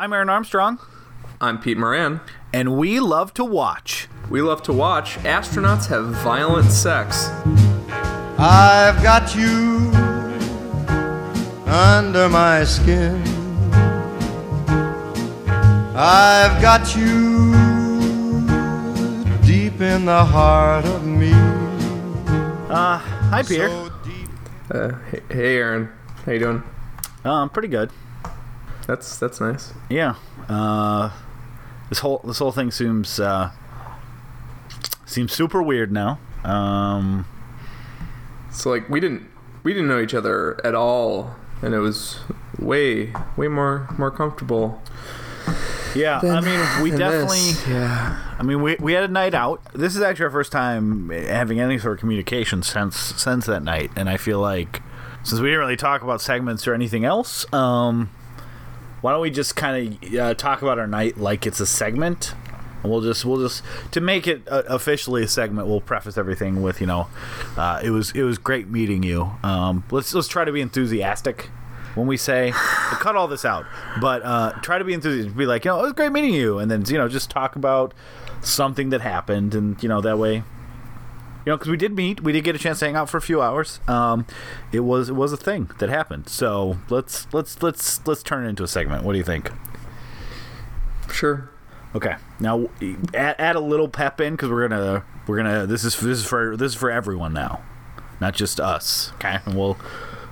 I'm Aaron Armstrong, I'm Pete Moran. and we love to watch. We love to watch astronauts have violent sex. I've got you under my skin. I've got you deep in the heart of me. Uh, hi, Peter. So. Uh, hey, hey, Aaron, how you doing? I'm pretty good. That's that's nice. Yeah. Uh, this whole this whole thing seems uh, seems super weird now. Um, So like we didn't we didn't know each other at all, and it was way way more more comfortable. yeah. I mean, we definitely. this. yeah. I mean, we, we had a night out. This is actually our first time having any sort of communication since since that night, and I feel like since we didn't really talk about segments or anything else, um, why don't we just kind of uh, talk about our night like it's a segment? And we'll just we'll just to make it uh, officially a segment. We'll preface everything with you know, uh, it was it was great meeting you. Um, let's let's try to be enthusiastic when we say cut all this out, but uh, try to be enthusiastic. Be like, you know, it was great meeting you, and then you know, just talk about something that happened, and you know, that way, you know, because we did meet, we did get a chance to hang out for a few hours. Um, it was it was a thing that happened. So let's let's let's let's turn it into a segment. What do you think? Sure. Okay, now add, add a little pep in because we're gonna we're gonna this is this is for this is for everyone now, not just us. Okay, and we'll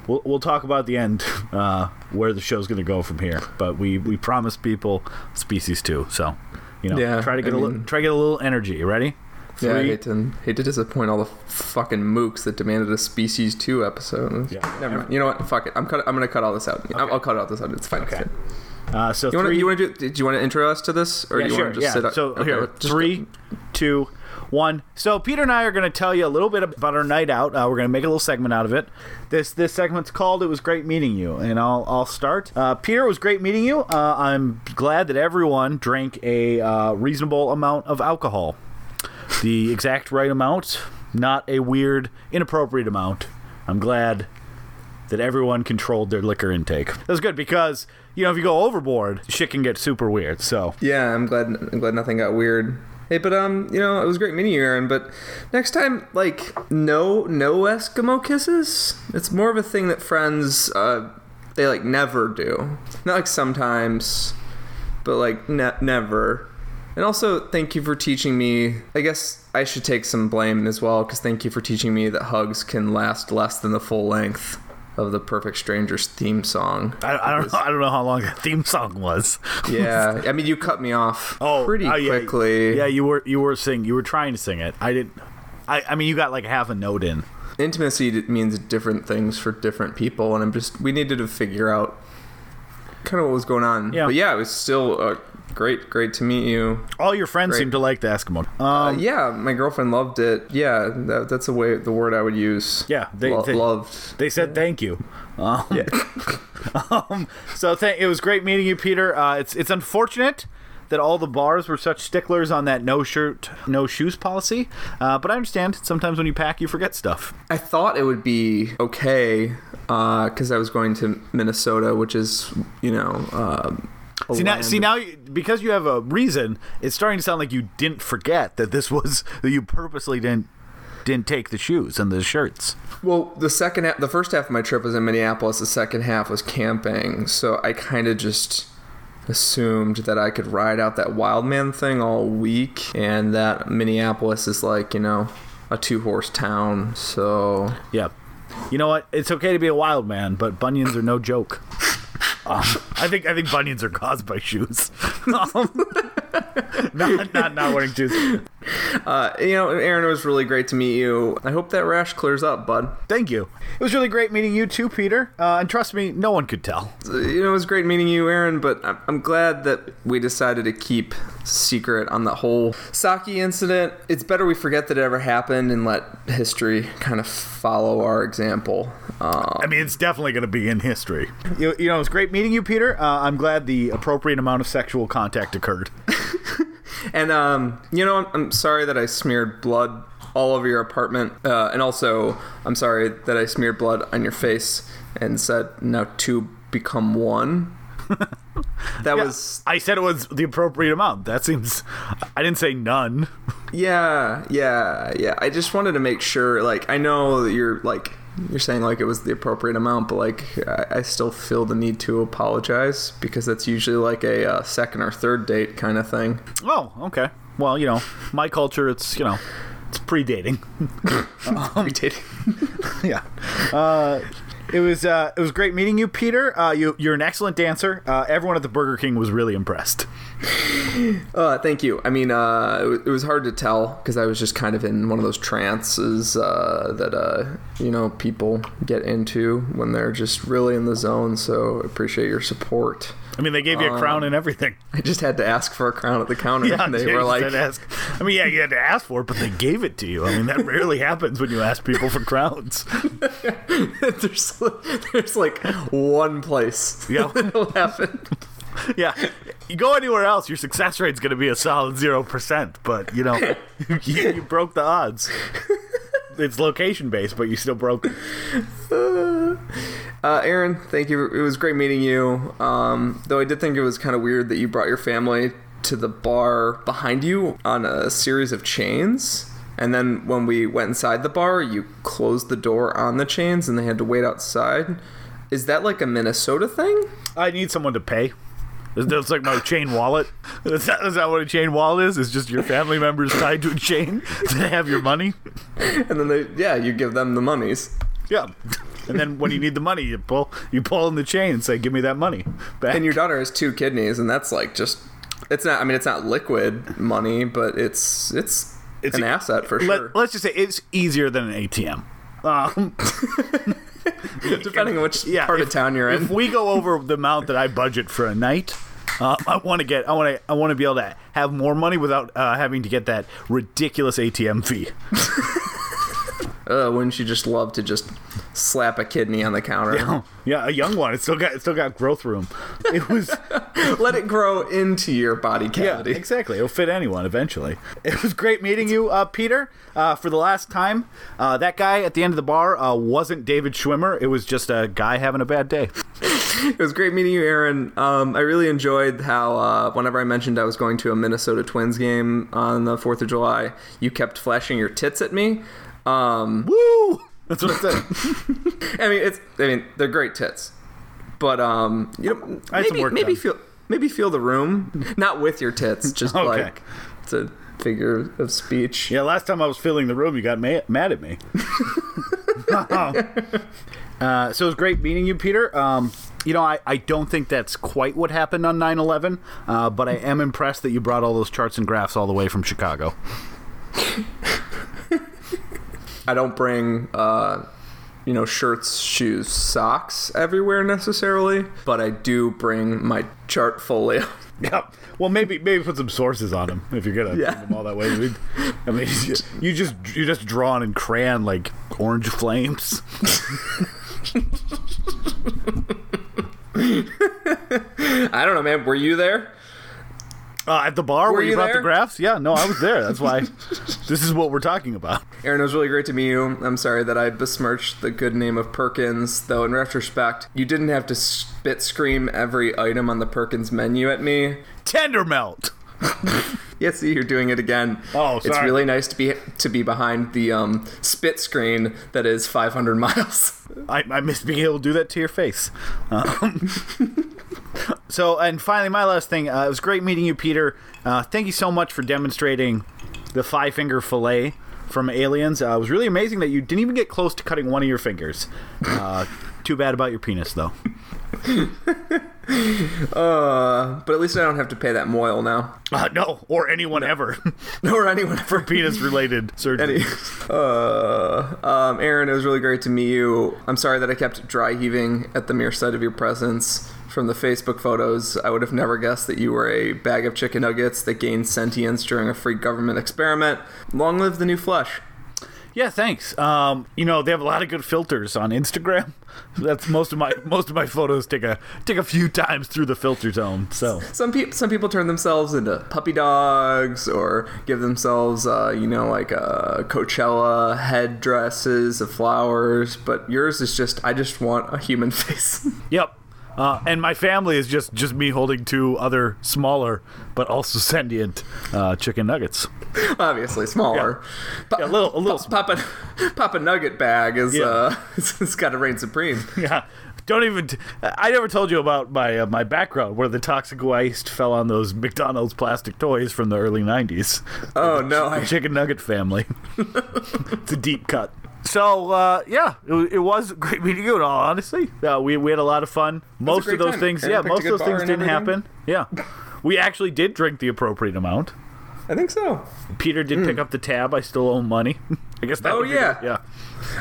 we'll we'll talk about the end uh, where the show's gonna go from here. But we we promised people species two, so you know Yeah, try to get I a little mean- try to get a little energy. You ready? Yeah, I hate to hate to disappoint all the fucking mooks that demanded a Species Two episode. Yeah. Never mind. You know what? Fuck it. I'm cut. I'm gonna cut all this out. I'll, I'll cut all this out. It's fine. It's Okay. good. Uh, so You want to? three, You want to do? Did you want to intro us to this, or yeah, do you sure, want to just yeah. sit? up? So Okay, here, three, two, one. So Peter and I are going to tell you a little bit about our night out. Uh, we're going to make a little segment out of it. This this segment's called "It Was Great Meeting You," and I'll I'll start. Uh, Peter, it was great meeting you. Uh, I'm glad that everyone drank a uh, reasonable amount of alcohol, the exact right amount, not a weird, inappropriate amount. I'm glad that everyone controlled their liquor intake. That's good because you know if you go overboard, shit can get super weird. So Yeah, I'm glad. I'm glad nothing got weird. Hey, but um, you know, it was great meeting you, Aaron. But next time, like, no, no Eskimo kisses. It's more of a thing that friends, uh, they like never do. Not like sometimes, but like ne- never. And also, thank you for teaching me. I guess I should take some blame as well, because thank you for teaching me that hugs can last less than the full length of the Perfect Strangers theme song. I, I don't know. I don't know how long that theme song was. Yeah, I mean, you cut me off Oh, pretty oh, yeah. quickly. Yeah, you were you were sing you were trying to sing it. I didn't. I, I mean, you got like half a note in. intimacy means different things for different people and i'm just we needed to figure out kind of what was going on Yeah. but yeah it was still uh, great great to meet you All your friends Great. seem to like the Eskimo. Um, uh, yeah my girlfriend loved it yeah that, that's the way the word i would use Yeah, they- Lo- they- loved they said thank you. Um, um, so th- it was great meeting you, Peter. Uh, it's it's unfortunate that all the bars were such sticklers on that no shirt, no shoes policy. Uh, but I understand. Sometimes when you pack, you forget stuff. i thought it would be okay because i was going to minnesota which is you know um, See now, see now, you- because you have a reason, it's starting to sound like you didn't forget that this was that you purposely didn't didn't take the shoes and the shirts. Well, the second half, the first half of my trip was in Minneapolis. The second half was camping. So I kind of just assumed that I could ride out that wild man thing all week, and that Minneapolis is like you know a two horse town. So Yeah. You know what? It's okay to be a wild man, but bunions are no joke. Um, I think I think bunions are caused by shoes. Um, not, not not wearing shoes. uh, you know, Aaron, it was really great to meet you. I hope that rash clears up, bud. Thank you. It was really great meeting you too, Peter. Uh, and trust me, no one could tell. You know, it was great meeting you, Aaron. But I'm, I'm glad that we decided to keep secret on the whole Saki incident. It's better we forget that it ever happened and let history kind of follow our example. Um, I mean, it's definitely going to be in history. You, you know, it was great meeting you, Peter. Uh, I'm glad the appropriate amount of sexual contact occurred. And um, you know, I'm, I'm sorry that I smeared blood all over your apartment, uh, and also I'm sorry that I smeared blood on your face and said now two become one. That Yeah, was I said it was the appropriate amount. That seems. I didn't say none. Yeah, yeah, yeah. I just wanted to make sure. Like, I know that you're like you're saying like it was the appropriate amount, but like I, I still feel the need to apologize because that's usually like a uh, second or third date kind of thing. Oh, okay. Well, you know, my culture, it's you know, it's predating. Dating. yeah. Uh, it was uh, it was great meeting you, Peter. Uh, you you're an excellent dancer. Uh, everyone at the Burger King was really impressed. Uh, thank you. I mean, uh, it, it was hard to tell because I was just kind of in one of those trances uh, that you know people get into when they're just really in the zone. So appreciate your support. I mean, they gave you a crown um, and everything. I just had to ask for a crown at the counter, Yeah, and they were like, ask. I mean, yeah, you had to ask for it, but they gave it to you. I mean, that rarely happens when you ask people for crowns. there's there's like one place Yeah. that'll happen. Yeah, you go anywhere else, your success rate's going to be a solid zero percent. But you know, you, you broke the odds. It's location based, but you still broke. Uh, Aaron, thank you. It was great meeting you. Um, though I did think it was kind of weird that you brought your family to the bar behind you on a series of chains. And then when we went inside the bar, you closed the door on the chains and they had to wait outside. Is that like a Minnesota thing? I need someone to pay. That's like my chain wallet. Is that, is that what a chain wallet is? It's just your family members tied to a chain to have your money. And then they, yeah, you give them the monies. Yeah. And then when you need the money, you pull you pull in the chain and say, "Give me that money." Back. And your daughter has two kidneys, and that's like just. It's not. I mean, it's not liquid money, but it's it's, It's an e- asset for Let, sure. Let's just say it's easier than an ATM. Um, Depending on which yeah, part if, of town you're in. If we go over the amount that I budget for a night, uh, I want to get, I want to, I want to be able to have more money without uh, having to get that ridiculous ATM fee. Uh, wouldn't you just love to just slap a kidney on the counter? yeah, yeah a young one. It still got, it still got growth room. It was, Let it grow into your body cavity. yeah, exactly. It'll fit anyone eventually. It was great meeting you, uh, Peter. Uh, for the last time, uh, that guy at the end of the bar uh, wasn't David Schwimmer. It was just a guy having a bad day. It was great meeting you, Aaron. Um, I really enjoyed how uh, whenever I mentioned I was going to a Minnesota Twins game on the Fourth of July, you kept flashing your tits at me. Um, Woo! That's what I said. I mean, it's. I mean, they're great tits, but um, you know, I maybe maybe done. feel maybe feel the room, not with your tits, just Okay. like it's a figure of speech. Yeah, last time I was filling the room, you got ma- mad at me. uh, so it was great meeting you, Peter. Um, you know, I, I don't think that's quite what happened on 9 11, uh, but I am impressed that you brought all those charts and graphs all the way from Chicago. I don't bring, uh, you know, shirts, shoes, socks everywhere necessarily, but I do bring my chart folio. Yeah. Well, maybe maybe put some sources on them if you're gonna Yeah. them all that way. I mean, I mean, you, you just you just drawn in crayon like orange flames. I don't know, man. Were you there? Uh, at the bar Were where you, you brought the there? graphs? Yeah, no, I was there. That's why this is what we're talking about. Aaron, it was really great to meet you. I'm sorry that I besmirched the good name of Perkins, though in retrospect, you didn't have to spit scream every item on the Perkins menu at me. Tender melt. Yeah, see, you're doing it again. Oh, It's really nice to be to be behind the um, spit screen that is 500 miles. I, I miss being able to do that to your face. Um, so, and finally, my last thing. Uh, it was great meeting you, Peter. Uh, thank you so much for demonstrating the five finger fillet from Aliens. Uh, it was really amazing that you didn't even get close to cutting one of your fingers. Uh, too bad about your penis, though. Uh, but at least I don't have to pay that mohel now. Uh, no, or anyone ever Or anyone for penis related surgery. Any, uh, um, Aaron, it was really great to meet you. I'm sorry that I kept dry heaving at the mere sight of your presence. From the Facebook photos, I would have never guessed that you were a bag of chicken nuggets that gained sentience during a free government experiment. Long live the new flesh. Yeah, thanks. Um, you know, they have a lot of good filters on Instagram. That's most of my most of my photos take a take a few times through the filter zone. So Some people, some people turn themselves into puppy dogs or give themselves, uh, you know, like uh, Coachella headdresses of flowers. But yours is just, I just want a human face. Yep. Uh, and my family is just just me holding two other smaller but also sentient uh, chicken nuggets. Obviously smaller. Pa- Yeah, a little- a little pa- Papa, Papa Nugget bag is Yeah. uh, it's got to reign supreme. Yeah. Don't even. T- I never told you about my uh, my background where the toxic waste fell on those McDonald's plastic toys from the early '90s. Oh no, The I, chicken nugget family. it's a deep cut. So uh, yeah, it, it was great meeting you. In all honesty, uh, we we had a lot of fun. Most of those time. things, Aaron yeah, most of those things didn't happen. Yeah, we actually did drink the appropriate amount. I think so. Peter did pick up the tab. I still owe money. I guess that. Hmm. Oh, would be yeah. yeah.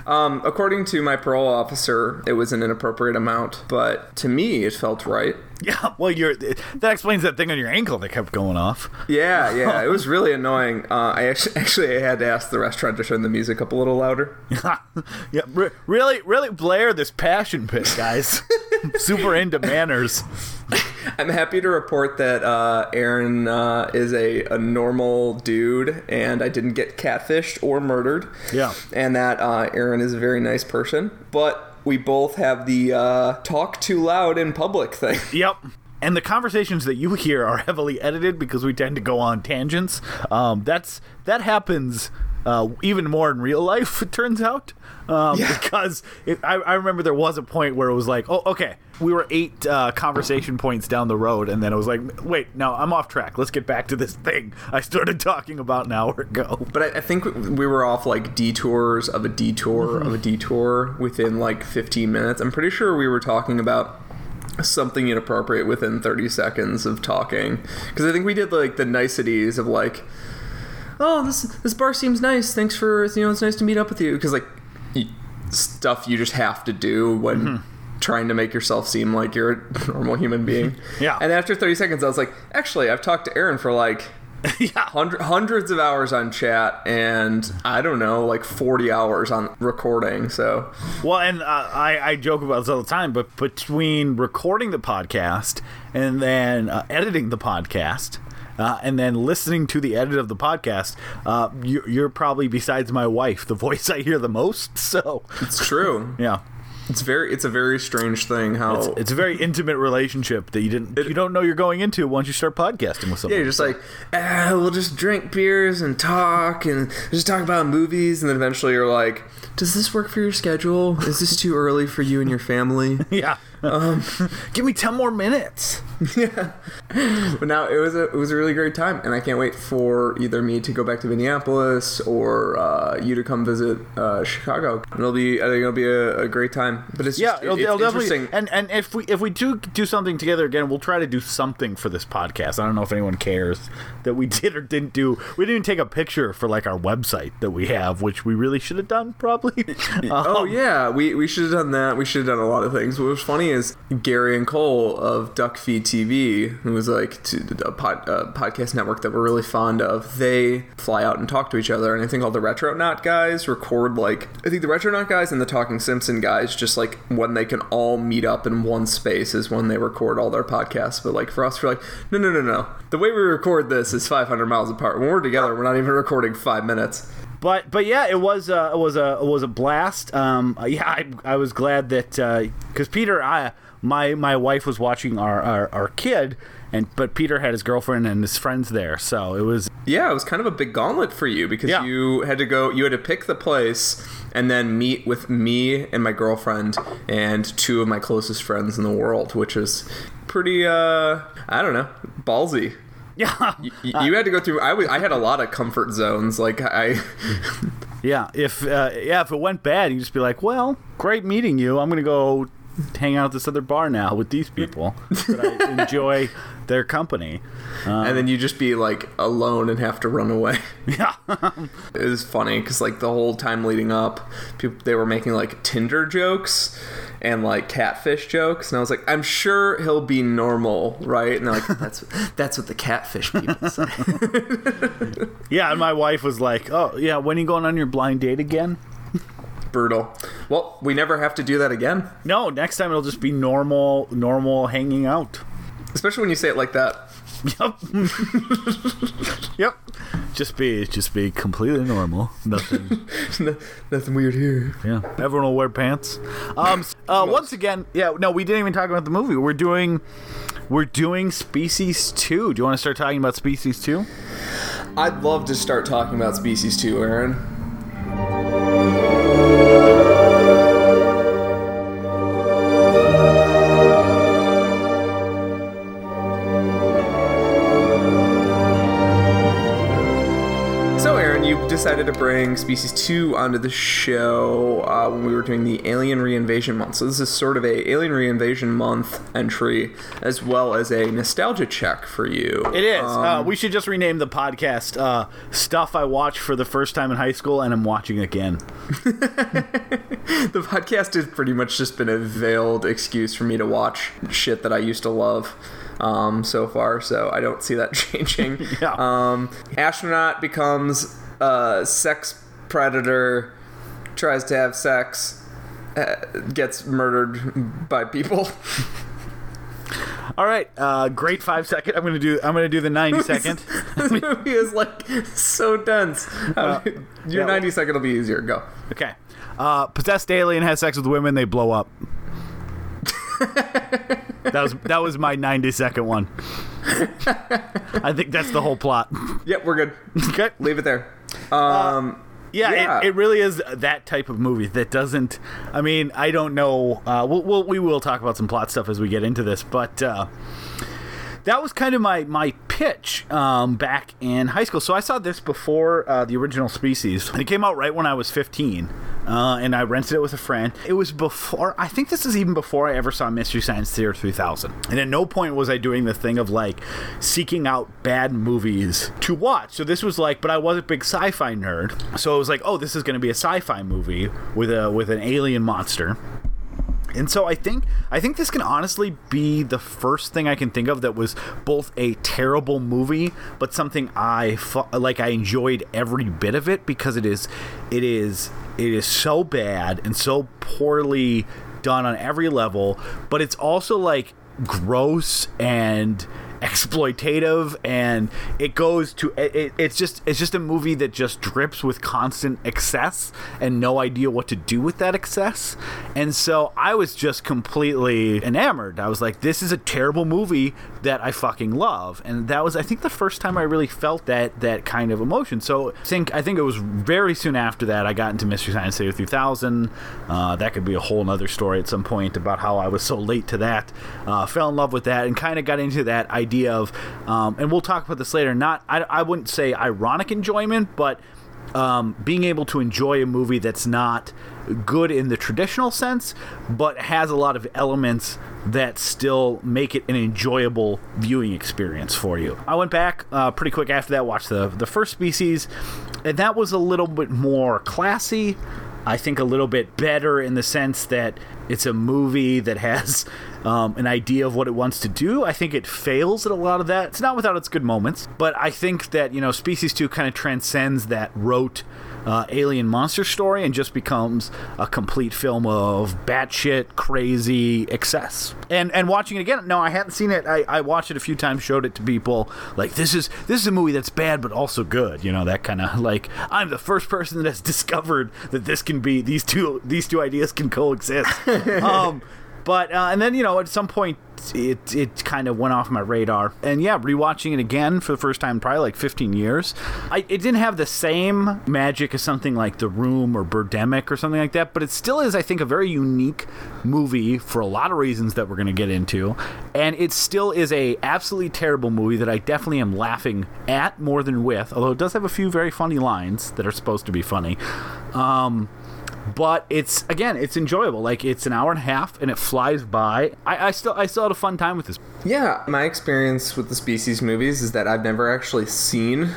Um, according to my parole officer, it was an inappropriate amount, but to me, it felt right. Yeah. Well, you're that explains that thing on your ankle that kept going off. Yeah, yeah, it was really annoying. Uh, I actually, actually, I had to ask the restaurant to turn the music up a little louder. yeah, re- really, really blare this passion pit, guys. Super into manners. I'm happy to report that uh, Aaron uh, is a, a normal dude, and I didn't get catfished or murdered. Yeah. and that uh, Aaron is a very nice person, but we both have the uh, talk too loud in public thing. Yep. And the conversations that you hear are heavily edited because we tend to go on tangents. Um, that's that happens uh, even more in real life. It turns out um, Yeah. because it, I, I remember there was a point where it was like, oh, okay, we were eight uh, conversation points down the road, and then it was like, wait, no, I'm off track. Let's get back to this thing I started talking about an hour ago. But I, I think we were off like detours of a detour of a detour within like 15 minutes. I'm pretty sure we were talking about something inappropriate within 30 seconds of talking because I think we did like the niceties of like, oh this this bar seems nice. Thanks for you know it's nice to meet up with you because like stuff you just have to do when. Trying to make yourself seem like you're a normal human being. Yeah. And after 30 seconds, I was like, actually, I've talked to Aaron for like yeah. hundred, hundreds of hours on chat and I don't know, like 40 hours on recording. So, Well, and uh, I, I joke about this all the time, but between recording the podcast and then uh, editing the podcast, uh, and then listening to the edit of the podcast, uh, you, you're probably, besides my wife, the voice I hear the most. So, it's true. yeah. It's very, it's a very strange thing how It's a very intimate relationship that you didn't, you don't know you're going into once you start podcasting with someone. yeah, you're just like, ah, we'll just drink beers and talk and just talk about movies. And then eventually you're like, does this work for your schedule? Is this too early for you and your family? yeah. Um, give me ten more minutes. But now it was a it was a really great time, and I can't wait for either me to go back to Minneapolis or uh, you to come visit uh, Chicago. It'll be I think it'll be a, a great time. But it's Yeah, just, it'll, it- it'll definitely. interesting. And and if we if we do do something together again, we'll try to do something for this podcast. I don't know if anyone cares that we did or didn't do. We didn't even take a picture for like our website that we have, which we really should have done probably. Oh Um, yeah, we, we should have done that. We should have done a lot of things. What was funny is Gary and Cole of Duckfeed TV, who was like a, pod, a podcast network that we're really fond of. They fly out and talk to each other, and I think all the Retro Retronaut guys record like I think the Retro Retronaut guys and the Talking Simpson guys just like when they can all meet up in one space is when they record all their podcasts. But like for us, we're like no no no no. The way we record this is 500 miles apart. When we're together, we're not even recording five minutes. But but yeah, it was uh, it was a it was a blast. Um, yeah, I, I was glad that because Peter, I my my wife was watching our, our our kid, and but Peter had his girlfriend and his friends there, so it was Yeah, it was kind of a big gauntlet for you because Yeah. you had to go, you had to pick the place and then meet with me and my girlfriend and two of my closest friends in the world, which is pretty, uh, I don't know, ballsy. yeah. Y- you had to go through. I had a lot of comfort zones. Like I, Yeah, if uh, yeah, if it went bad, you'd just be like, "Well, great meeting you. I'm gonna go hang out at this other bar now with these people. I enjoy their company." and then you just be like alone and have to run away. Yeah, It was funny because like the whole time leading up, people they were making like Tinder jokes and like catfish jokes, and I was like, I'm sure he'll be normal, right? And they're like, that's that's what the catfish people say. yeah. And my wife was like, "Oh, yeah, when are you going on your blind date again?" Brutal. Well, we never have to do that again, No, next time it'll just be normal, normal hanging out. Especially when you say it like that. Yep. yep. just be just be completely normal. Nothing. Nothing weird here. yeah, everyone will wear pants. Um. Uh, once again, yeah. No, we didn't even talk about the movie. We're doing. We're doing Species 2. Do you want to start talking about Species 2? I'd love to start talking about Species 2, Aaron. Decided to bring Species 2 onto the show uh, when we were doing the Alien Reinvasion Month. So, this is sort of a Alien Reinvasion Month entry, as well as a nostalgia check for you. It is. Um, uh, we should just rename the podcast uh, "Stuff I Watched for the First Time in High School and I'm Watching Again." The podcast has pretty much just been a veiled excuse for me to watch shit that I used to love um, so far, so I don't see that changing. Yeah. Um, astronaut becomes a sex predator, tries to have sex, uh, gets murdered by people. All right, uh, great five second. I'm gonna do. I'm gonna do the 90 second. this movie is like so dense. Uh, Your yeah. 90 second will be easier. Go. Okay. Uh, possessed alien has sex with women. They blow up. that was that was my 90 second one. I think that's the whole plot. Yep, we're good. Okay. Leave it there. Um, Yeah, Yeah. It, it really is that type of movie that doesn't. I mean, I don't know. Uh, we'll, we'll, we will talk about some plot stuff as we get into this, but uh, that was kind of my my pitch um, back in high school. So I saw this before uh, the original Species, and it came out right when I was 15. Uh, and I rented it with a friend. It was before, I think this is even before I ever saw Mystery Science Theater 3000. And at no point was I doing the thing of like seeking out bad movies to watch. So this was like, but I was a big sci fi nerd. So it was like, oh, this is going to be a sci fi movie with, a, with an alien monster. And so I think I think this can honestly be the first thing I can think of that was both a terrible movie, but something I like. I enjoyed every bit of it because it is, it is, it is so bad and so poorly done on every level. But it's also like gross and exploitative and it goes to it, it- it's just it's just a movie that just drips with constant excess and no idea what to do with that excess. And so i was just completely enamored. I was like this is a terrible movie that i fucking love. And that was i think the first time i really felt that that kind of emotion. So i think i think it was very soon after that i got into mystery science theater 3000 uh, that could be a whole nother story at some point about how i was so late to that. Uh, fell in love with that and kind of got into that idea of um, and we'll talk about this later not I, I wouldn't say ironic enjoyment but um, being able to enjoy a movie that's not good in the traditional sense, but has a lot of elements that still make it an enjoyable viewing experience for you. I went back uh, pretty quick after that, watched the the first Species, and that was a little bit more classy. I think a little bit better in the sense that it's a movie that has um, an idea of what it wants to do. I think it fails at a lot of that. It's not without its good moments, but I think that you know Species Two kind of transcends that rote uh, alien monster story and just becomes a complete film of batshit crazy excess. And and watching it again, no, I hadn't seen it. I, I watched it a few times, showed it to people. Like this is this is a movie that's bad but also good. You know that kind of like I'm the first person that has discovered that this can be these two these two ideas can coexist. um, but uh, and then you know at some point it it kind of went off my radar. And yeah, rewatching it again for the first time probably like 15 years. I it didn't have the same magic as something like The Room or Birdemic or something like that, but it still is I think a very unique movie for a lot of reasons that we're going to get into. And it still is a absolutely terrible movie that I definitely am laughing at more than with, although it does have a few very funny lines that are supposed to be funny. Um but it's again it's enjoyable. Like it's an hour and a half and it flies by. I, I still i still had a fun time with this. Yeah, my experience with the Species movies is that I've never actually seen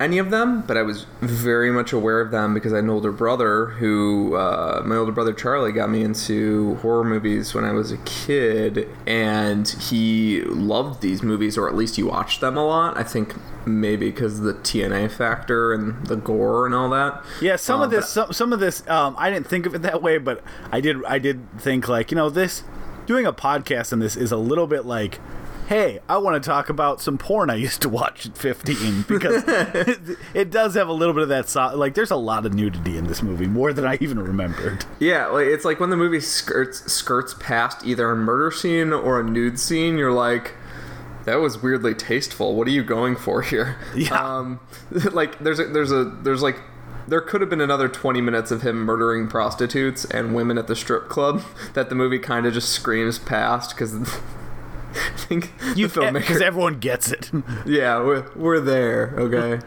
any of them, but I was very much aware of them because I had an older brother who, uh, my older brother Charlie, got me into horror movies when I was a kid, and he loved these movies, or at least he watched them a lot. I think maybe because of the TNA factor and the gore and all that. yeah some Uh, of this some, some of this um, i didn't think of it that way but i did i did think like you know this doing a podcast on this is a little bit like hey, I want to talk about some porn I used to watch at 15 because it, it does have a little bit of that. So- like, there's a lot of nudity in this movie, more than I even remembered. Yeah, like it's like when the movie skirts skirts past either a murder scene or a nude scene, you're like, that was weirdly tasteful. What are you going for here? Yeah. Um, like there's a, there's a there's like there could have been another 20 minutes of him murdering prostitutes and women at the strip club that the movie kind of just screams past because think You filmmaker because everyone gets it. yeah, we're, we're there. Okay.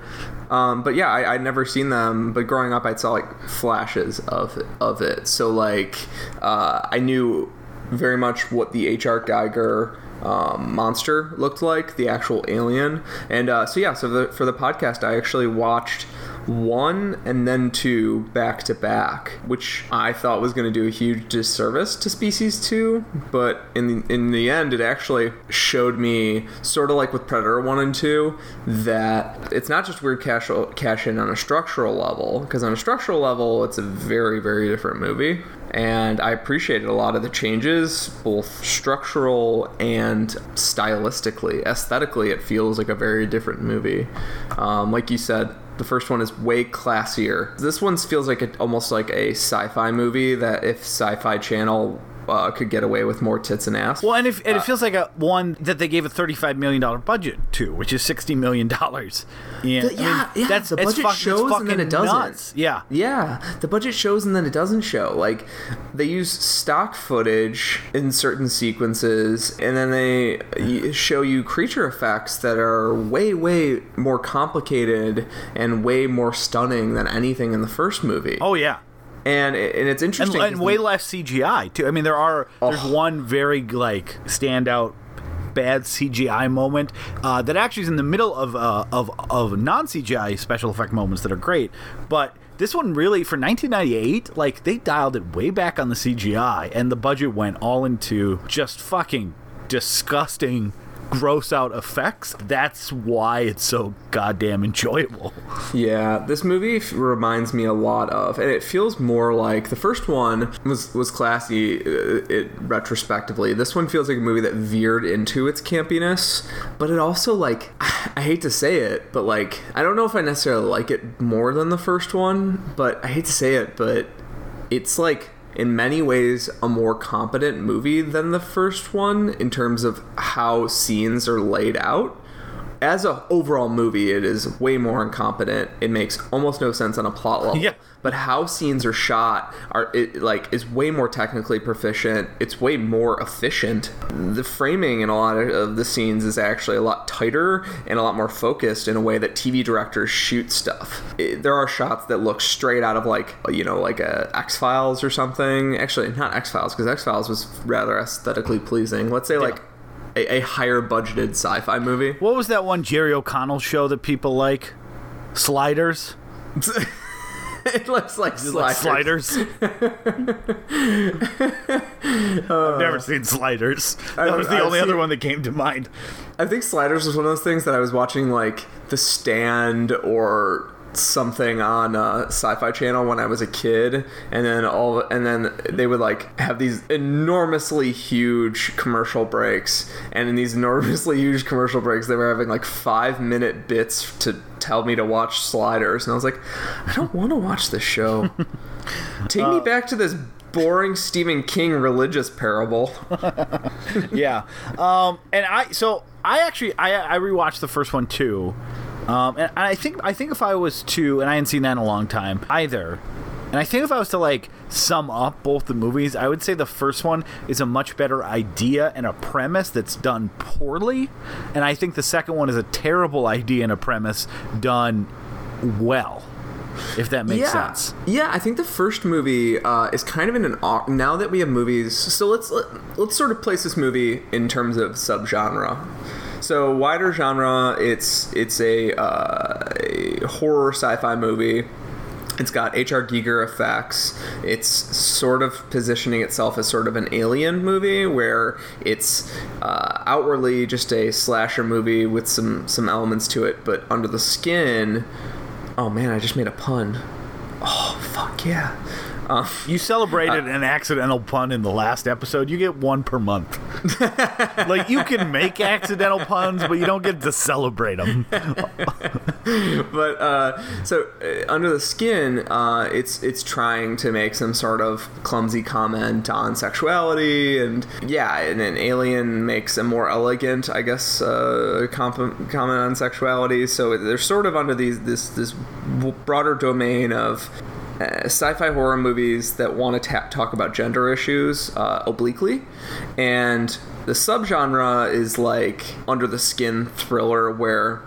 um, but yeah, I, I'd never seen them. But growing up, I saw like flashes of of it. So like, uh, I knew very much what the H.R. Giger um, monster looked like, the actual alien. And uh, so yeah, so the, for the podcast, I actually watched one and then two back to back, which I thought was going to do a huge disservice to Species Two, but in the, in the end, it actually showed me sort of like with Predator One and Two that it's not just weird cash cash in on a structural level, because on a structural level, it's a very very different movie. And I appreciated a lot of the changes, both structural and stylistically. Aesthetically, it feels like a very different movie. Um, like you said, the first one is way classier. This one feels like a, almost like a sci-fi movie that if Sci-Fi Channel uh, could get away with more tits and ass. Well, and, if, and it feels like a one that they gave a thirty-five million dollar budget to, which is sixty million dollars. Yeah, The- yeah, yeah, That's the budget fuck- shows and then it doesn't. nuts. Yeah, Yeah, the budget shows and then it doesn't show. Like they use stock footage in certain sequences, and then they show you creature effects that are way, way more complicated and way more stunning than anything in the first movie. Oh yeah. And and it's And, interesting. and 'cause way less CGI too. I mean, there are there's Oh. one very like standout bad CGI moment uh, that actually is in the middle of uh, of of non CGI special effect moments that are great, but. This one really, for 1998, like they dialed it way back on the CGI, and the budget went all into just fucking disgusting, gross out effects. That's why it's so goddamn enjoyable. Yeah, this movie reminds me a lot of, and it feels more like the first one was was classy. Uh, it retrospectively, this one feels like a movie that veered into its campiness, but it also like I hate to say it, but like I don't know if I necessarily like it more than the first one, but I hate to say it, but it's like in many ways a more competent movie than the first one in terms of how scenes are laid out as a overall movie, it is way more incompetent. It makes almost no sense on a plot level. Yeah. But how scenes are shot are it like is way more technically proficient. It's way more efficient. The framing in a lot of the scenes is actually a lot tighter and a lot more focused in a way that TV directors shoot stuff. It- there are shots that look straight out of like you know like a X Files or something. Actually, not X Files because X Files was rather aesthetically pleasing. Let's say like. A, a higher budgeted sci-fi movie. What was that one Jerry O'Connell show that people like? Sliders? it looks like Like sliders. sliders. I've never uh, seen sliders. That was the I've only other one that came to mind. I think Sliders was one of those things that I was watching like The Stand or something on uh, Sci-Fi Channel when I was a kid, and then all and then they would like have these enormously huge commercial breaks, and in these enormously huge commercial breaks, they were having like five minute bits to tell me to watch Sliders, and I was like, I don't want to watch this show. Take me back to this boring Stephen King religious parable. yeah. Um, and I so I actually I I rewatched the first one too. Um, and I think I think if I was to and I hadn't seen that in a long time either. And I think if I was to like sum up both the movies, I would say the first one is a much better idea and a premise that's done poorly, and I think the second one is a terrible idea and a premise done well. If that makes sense. Yeah, I think the first movie uh, is kind of in an now that we have movies. So let's let, let's sort of place this movie in terms of subgenre. So wider genre, it's it's a, uh, a horror sci-fi movie. It's got H.R. Giger effects. It's sort of positioning itself as sort of an alien movie, where it's uh, outwardly just a slasher movie with some some elements to it, but under the skin, oh man, I just made a pun. Oh fuck yeah. Um, You celebrated an accidental pun in the last episode. You get one per month. like you can make accidental puns, but you don't get to celebrate them. but uh, so uh, under the skin, uh, it's it's trying to make some sort of clumsy comment on sexuality, and yeah, and an alien makes a more elegant, I guess, uh, comp- comment on sexuality. So they're sort of under these this this broader domain of. Uh, sci-fi horror movies that want to ta- talk about gender issues uh, obliquely, and the subgenre is like under the skin thriller where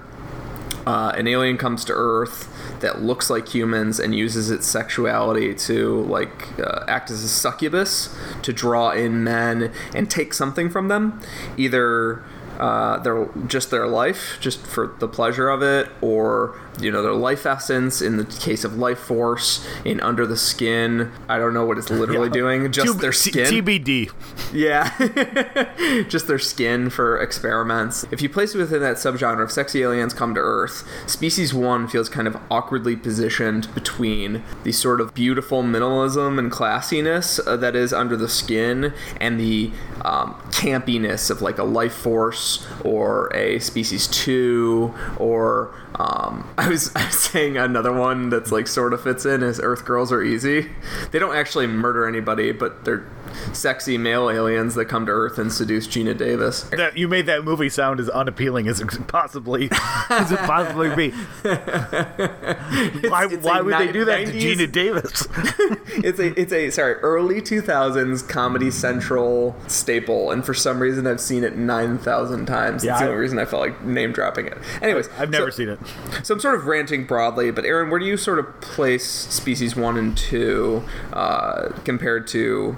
uh, an alien comes to Earth that looks like humans and uses its sexuality to like uh, act as a succubus to draw in men and take something from them, either uh, their just their life, just for the pleasure of it, or you know their life essence. In the case of life force, in under the skin, I don't know what it's literally doing. Just T- their T- skin. TBD. Yeah. Just their skin for experiments. If you place it within that subgenre of sexy aliens come to Earth, Species 1 feels kind of awkwardly positioned between the sort of beautiful minimalism and classiness uh, that is under the skin and the um, campiness of like a life force or a Species 2 or. Um, I was I was saying another one that's like sort of fits in is Earth Girls Are Easy. They don't actually murder anybody, but they're sexy male aliens that come to Earth and seduce Geena Davis. That you made that movie sound as unappealing as it possibly as it possibly be. why it's why would they do that to Geena Davis? It's a it's a sorry early two thousands Comedy Central staple, and for some reason I've seen it nine thousand times. Yeah, That's the only reason I felt like name dropping it. Anyways, I've never so, seen it. So I'm sort of ranting broadly, but Aaron, where do you sort of place Species One and Two uh, compared to?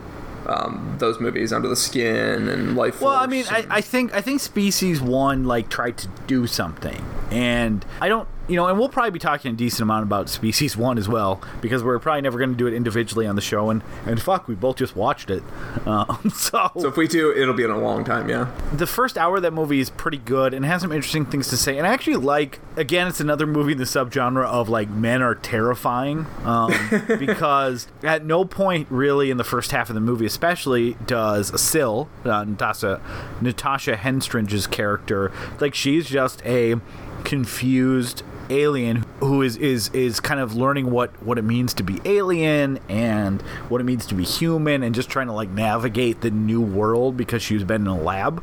Um, those movies, Under the Skin and Life Well, I Force mean, I, I think I think Species One like tried to do something, and I don't, you know, and we'll probably be talking a decent amount about Species One as well because we're probably never going to do it individually on the show, and and fuck, we both just watched it, um, so, So if we do, it'll be in a long time, yeah. the first hour of that movie is pretty good and has some interesting things to say, and I actually like. Again, it's another movie in the subgenre of like men are terrifying, um, because at no point really in the first half of the movie, especially, does Sil, uh, Natasha Natasha Henstridge's character, like she's just a confused alien who is is is kind of learning what what it means to be alien and what it means to be human and just trying to like navigate the new world because she's been in a lab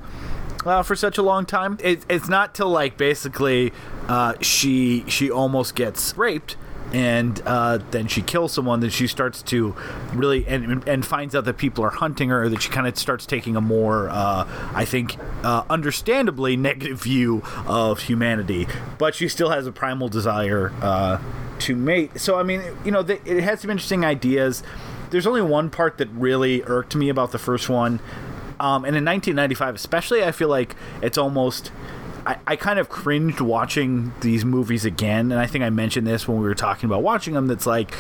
uh, for such a long time. It, it's not till like basically uh, she she almost gets raped. And uh, then she kills someone. Then she starts to really and and finds out that people are hunting her. That she kind of starts taking a more, uh, I think, uh, understandably negative view of humanity. But she still has a primal desire uh, to mate. So I mean, you know, it has some interesting ideas. There's only one part that really irked me about the first one, um, and in 1995, especially, I feel like it's almost. I, I kind of cringed watching these movies again, and I think I mentioned this when we were talking about watching them. That's like,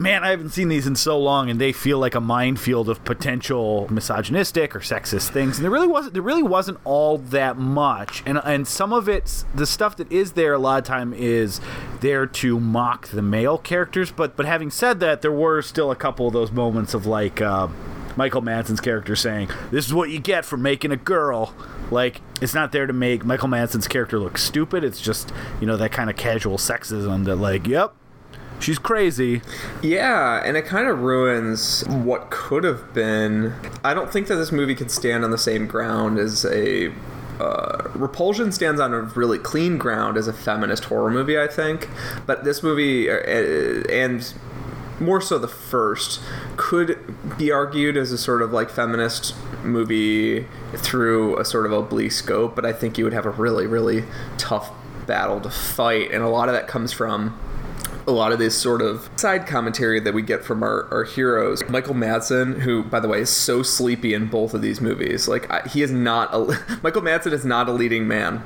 man, I haven't seen these in so long, and they feel like a minefield of potential misogynistic or sexist things. And there really wasn't. There really wasn't all that much, and and some of it's the stuff that is there. A lot of time is there to mock the male characters, but but having said that, there were still a couple of those moments of like. Uh, Michael Madsen's character saying, "This is what you get for making a girl." Like it's not there to make Michael Madsen's character look stupid. It's just you know that kind of casual sexism that like, yep, she's crazy. Yeah, and it kind of ruins what could have been. I don't think that this movie could stand on the same ground as a. Uh, Repulsion stands on a really clean ground as a feminist horror movie, I think. But this movie, uh, and more so the first, could be argued as a sort of like feminist movie through a sort of oblique scope. But I think you would have a really, really tough battle to fight, and a lot of that comes from a lot of this sort of side commentary that we get from our, our heroes. Michael Madsen, who, by the way, is so sleepy in both of these movies. Like, I, he is not a. Michael Madsen is not a leading man.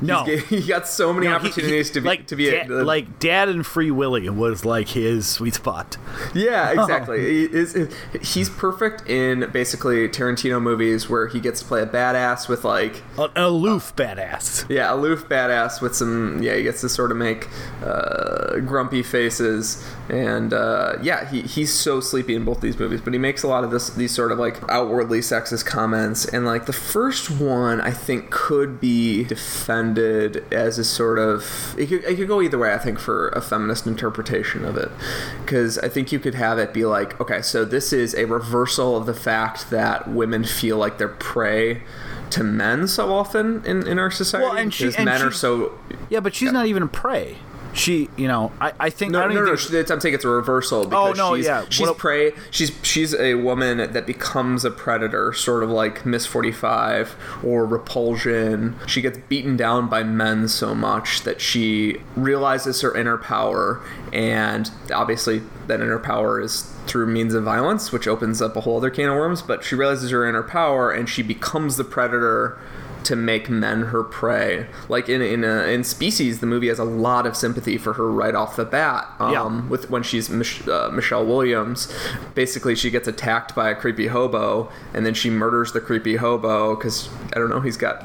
No. He's, he got so many No, opportunities he- to be like to be a, da- like Dad and Free Willy was like his sweet spot. yeah exactly he is he's perfect in basically Tarantino movies where he gets to play a badass with like An aloof badass. yeah aloof badass with some yeah he gets to sort of make uh, grumpy faces and uh, yeah, he, he's so sleepy in both these movies. But he makes a lot of this these sort of like outwardly sexist comments, and like the first one, I think could be defended as a sort of it could, it could go either way. I think for a feminist interpretation of it, because I think you could have it be like, okay, so this is a reversal of the fact that women feel like they're prey to men so often in, in our society. Well, and she- and men are she- so Yeah, but she's not even a prey. She, you know, I, I think I no, don't no, no. think- I'm saying it's a reversal oh, because no, she's, yeah. she's What- prey. She's she's a woman that becomes a predator, sort of like Miss 45 or Repulsion. She gets beaten down by men so much that she realizes her inner power, and obviously that inner power is through means of violence, which opens up a whole other can of worms. But she realizes her inner power, and she becomes the predator to make men her prey. Like in in a, in Species, the movie has a lot of sympathy for her right off the bat. Um, Yeah. With when she's Mich- uh, Michelle Williams, basically she gets attacked by a creepy hobo, and then she murders the creepy hobo because I don't know he's got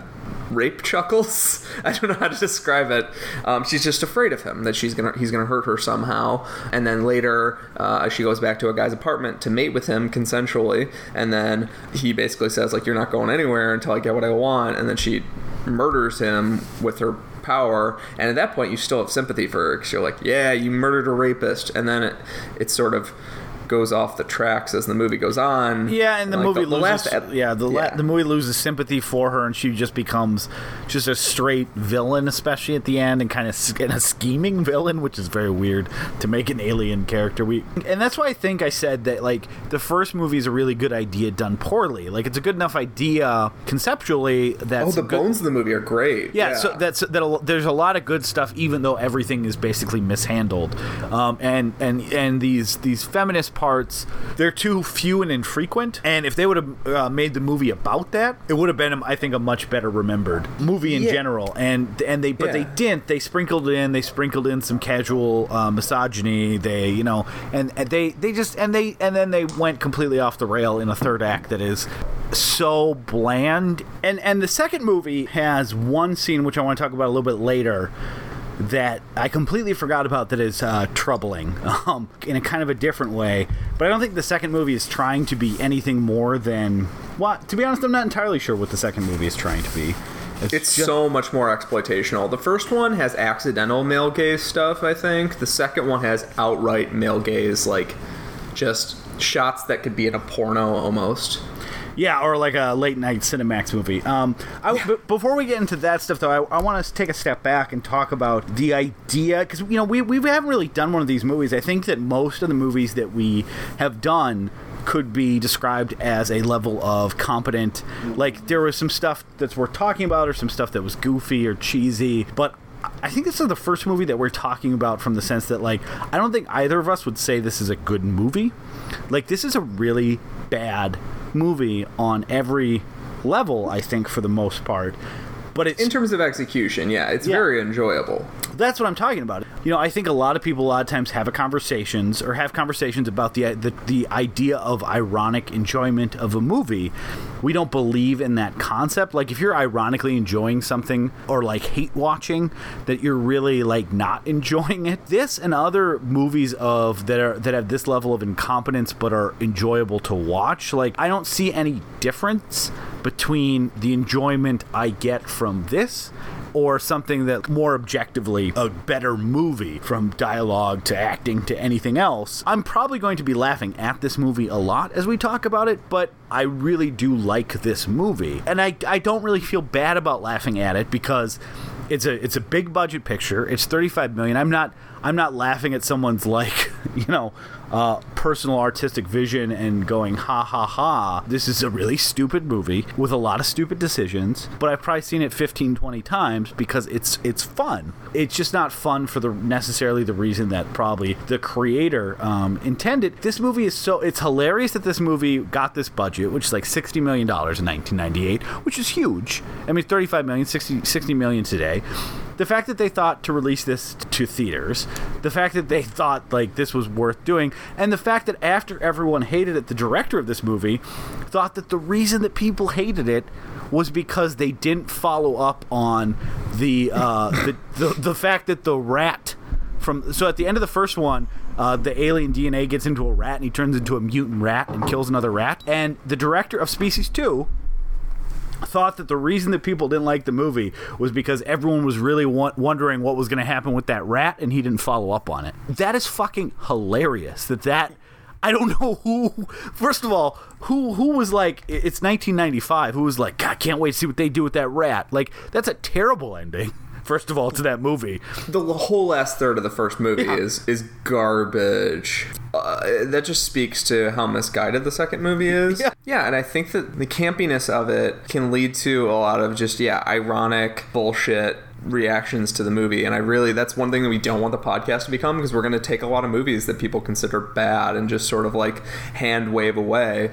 rape chuckles. I don't know how to describe it. Um, she's just afraid of him that she's gonna he's gonna hurt her somehow. And then later, uh, she goes back to a guy's apartment to mate with him consensually. And then he basically says like, "You're not going anywhere until I get what I want." And then she murders him with her power and at that point you still have sympathy for her because you're like yeah you murdered a rapist and then it, it sort of goes off the tracks as the movie goes on Yeah, and the Like, movie the loses. last yeah, the la- the movie loses sympathy for her, and she just becomes just a straight villain, especially at the end, and kind of and a scheming villain, which is very weird to make an alien character. We and that's why I think I said that like the first movie is a really good idea done poorly. Like it's a good enough idea conceptually. That's oh the good- bones of the movie are great yeah, so that's that. There's a lot of good stuff, even though everything is basically mishandled. Um, and and and these these feminist parts, they're too few and infrequent. And if they would have uh, made the movie about that, it would have been, I think, a much better remembered movie in Yeah. general. And and they, but they didn't. They sprinkled in. They sprinkled in some casual uh, misogyny. They, you know, and, and they they just and they and then they went completely off the rail in a third act that is so bland. And and the second movie has one scene which I want to talk about a little bit later that I completely forgot about that is uh, troubling um, in a kind of a different way. But I don't think the second movie is trying to be anything more than. Well, to be honest, I'm not entirely sure what the second movie is trying to be. It's just- so much more exploitational. The first one has accidental male gaze stuff, I think. The second one has outright male gaze, like just shots that could be in a porno almost. Yeah, or like a late night Cinemax movie. Um, I, b- before we get into that stuff, though, I, I want to take a step back and talk about the idea because you know we we haven't really done one of these movies. I think that most of the movies that we have done could be described as a level of competent. Like there was some stuff that's worth talking about, or some stuff that was goofy or cheesy, but. I think this is the first movie that we're talking about from the sense that, like, I don't think either of us would say this is a good movie. Like, this is a really bad movie on every level, I think, for the most part. But it's In terms of execution, yeah, it's Yeah. very enjoyable. that's what I'm talking about. You know, I think a lot of people a lot of times have a conversations or have conversations about the the, the idea of ironic enjoyment of a movie. We don't believe in that concept. Like if you're ironically enjoying something or like hate watching that you're really like not enjoying it. This and other movies of that are that have this level of incompetence but are enjoyable to watch. Like I don't see any difference between the enjoyment I get from this or something that more objectively a better movie from dialogue to acting to anything else. I'm probably going to be laughing at this movie a lot as we talk about it, but I really do like this movie. And I, I don't really feel bad about laughing at it because it's a it's a big budget picture. It's 35 million. I'm not I'm not laughing at someone's like, you know, uh, personal artistic vision and going ha ha ha. This is a really stupid movie with a lot of stupid decisions, but I've probably seen it 15 20 times because it's it's fun. It's just not fun for the necessarily the reason that probably the creator um, intended. This movie is so it's hilarious that this movie got this budget, which is like 60 million dollars in 1998, which is huge. I mean 35 million, 60 60 million today the fact that they thought to release this to theaters, the fact that they thought like this was worth doing, and the fact that after everyone hated it, the director of this movie thought that the reason that people hated it was because they didn't follow up on the uh, the, the the fact that the rat from so at the end of the first one, uh, the alien DNA gets into a rat and he turns into a mutant rat and kills another rat. And the director of Species Two thought that the reason that people didn't like the movie was because everyone was really wondering what was going to happen with that rat and he didn't follow up on it. That is fucking hilarious. That that I don't know who. First of all, who who was like it's 1995. Who was like God, can't wait to see what they do with that rat. Like that's a terrible ending. First of all, to that movie. The whole last third of the first movie Yeah. is is garbage. Uh, that just speaks to how misguided the second movie is. Yeah. yeah, and I think that the campiness of it can lead to a lot of just yeah ironic bullshit reactions to the movie and i really that's one thing that we don't want the podcast to become because we're going to take a lot of movies that people consider bad and just sort of like hand wave away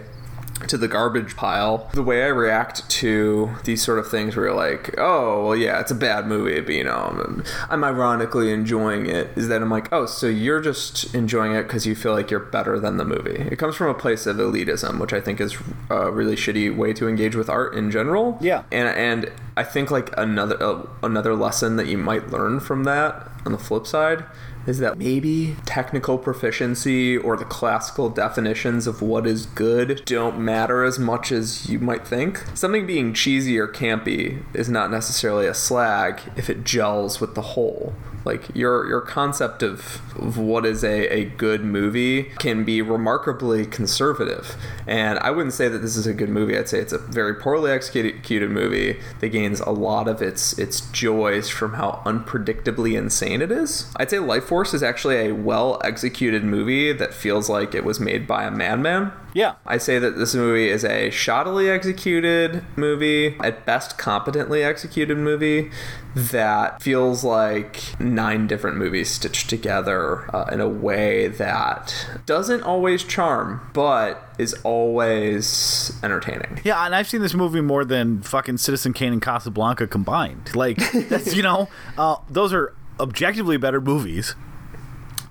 to the garbage pile. The way I react to these sort of things where you're like, oh, well, yeah, it's a bad movie, but you know, I'm, I'm ironically enjoying it, is that I'm like, oh, so you're just enjoying it because you feel like you're better than the movie. It comes from a place of elitism, which I think is a really shitty way to engage with art in general. Yeah. And, and I think like another, uh, another lesson that you might learn from that on the flip side is that maybe technical proficiency or the classical definitions of what is good don't matter as much as you might think. Something being cheesy or campy is not necessarily a slag if it gels with the whole. Like your your concept of, of what is a, a good movie can be remarkably conservative. And I wouldn't say that this is a good movie. I'd say it's a very poorly executed movie that gains a lot of its its joys from how unpredictably insane it is. I'd say Life Force is actually a well executed movie that feels like it was made by a madman. Yeah. I say that this movie is a shoddily executed movie, at best competently executed movie that feels like nine different movies stitched together uh, in a way that doesn't always charm, but is always entertaining. Yeah, and I've seen this movie more than fucking Citizen Kane and Casablanca combined. Like, that's, you know, uh, those are objectively better movies.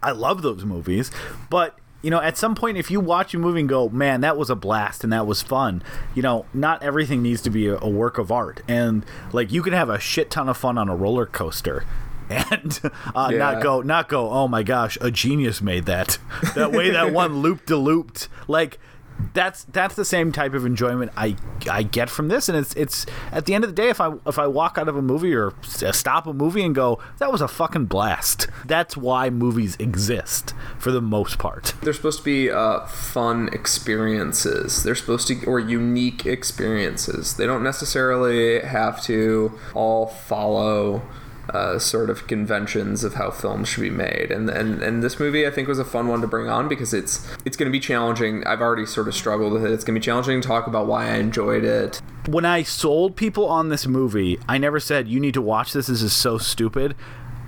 I love those movies, but you know, at some point, if you watch a movie and go, "Man, that was a blast and that was fun," you know, not everything needs to be a, a work of art, and like you can have a shit ton of fun on a roller coaster. And uh, Yeah. not go, not go. Oh my gosh, a genius made that. That way, that one loop de looped. Like that's that's the same type of enjoyment I I get from this, and it's it's at the end of the day, if I if I walk out of a movie or stop a movie and go, that was a fucking blast. That's why movies exist for the most part. They're supposed to be uh, fun experiences. They're supposed to, or unique experiences. They don't necessarily have to all follow uh, sort of conventions of how films should be made. And, and and this movie, I think, was a fun one to bring on because it's it's going to be challenging. I've already sort of struggled with it. It's going to be challenging to talk about why I enjoyed it. When I sold people on this movie, I never said you need to watch this. This is so stupid.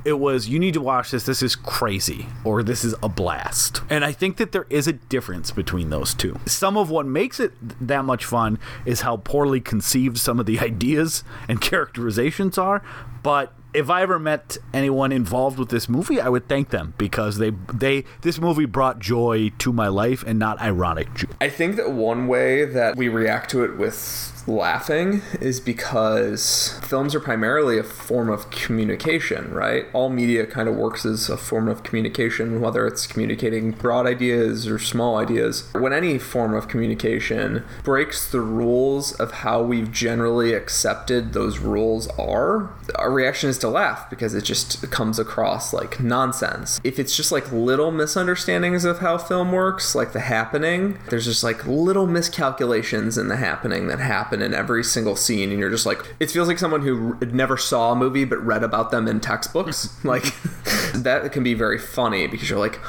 It was you need to watch this. This is crazy, or this is a blast. And I think that there is a difference between those two. Some of what makes it that much fun is how poorly conceived some of the ideas and characterizations are. But if I ever met anyone involved with this movie, I would thank them because they they this movie brought joy to my life and not ironic joy. I think that one way that we react to it with laughing is because films are primarily a form of communication, right? All media kind of works as a form of communication, whether it's communicating broad ideas or small ideas. When any form of communication breaks the rules of how we've generally accepted those rules are, our reaction is to laugh because it just comes across like nonsense. If it's just like little misunderstandings of how film works, like the happening, there's just like little miscalculations in the happening that happen in every single scene, and you're just like, it feels like someone who never saw a movie but read about them in textbooks. like, that can be very funny because you're like,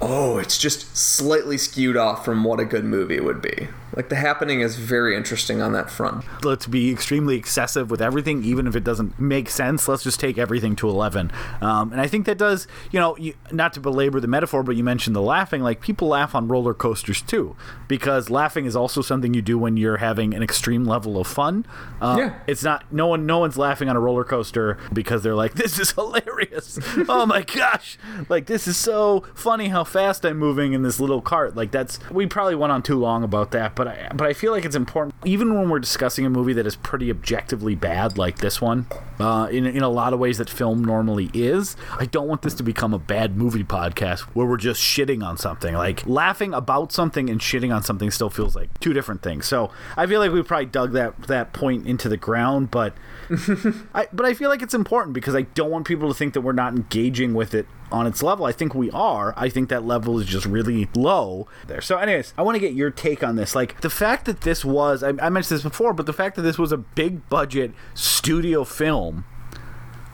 oh, it's just slightly skewed off from what a good movie would be. Like, the happening is very interesting on that front. let's be extremely excessive with everything, even if it doesn't make sense. Let's just take everything to 11. Um, and I think that does, you know, you, not to belabor the metaphor, but you mentioned the laughing. Like, people laugh on roller coasters too, because laughing is also something you do when you're having an extreme level of fun. Uh, Yeah. It's not, no one, no one's laughing on a roller coaster because they're like, this is hilarious. oh my gosh. Like, this is so funny how fast I'm moving in this little cart. Like, that's, we probably went on too long about that, but I but I feel like it's important, even when we're discussing a movie that is pretty objectively bad, like this one, uh, in in a lot of ways that film normally is. I don't want this to become a bad movie podcast where we're just shitting on something. Like laughing about something and shitting on something still feels like two different things. So I feel like we probably dug that that point into the ground, but I but I feel like it's important because I don't want people to think that we're not engaging with it on its level. I think we are. I think that level is just really low there. So, anyways, I want to get your take on this. Like the fact that this was, I, I mentioned this before, but the fact that this was a big budget studio film.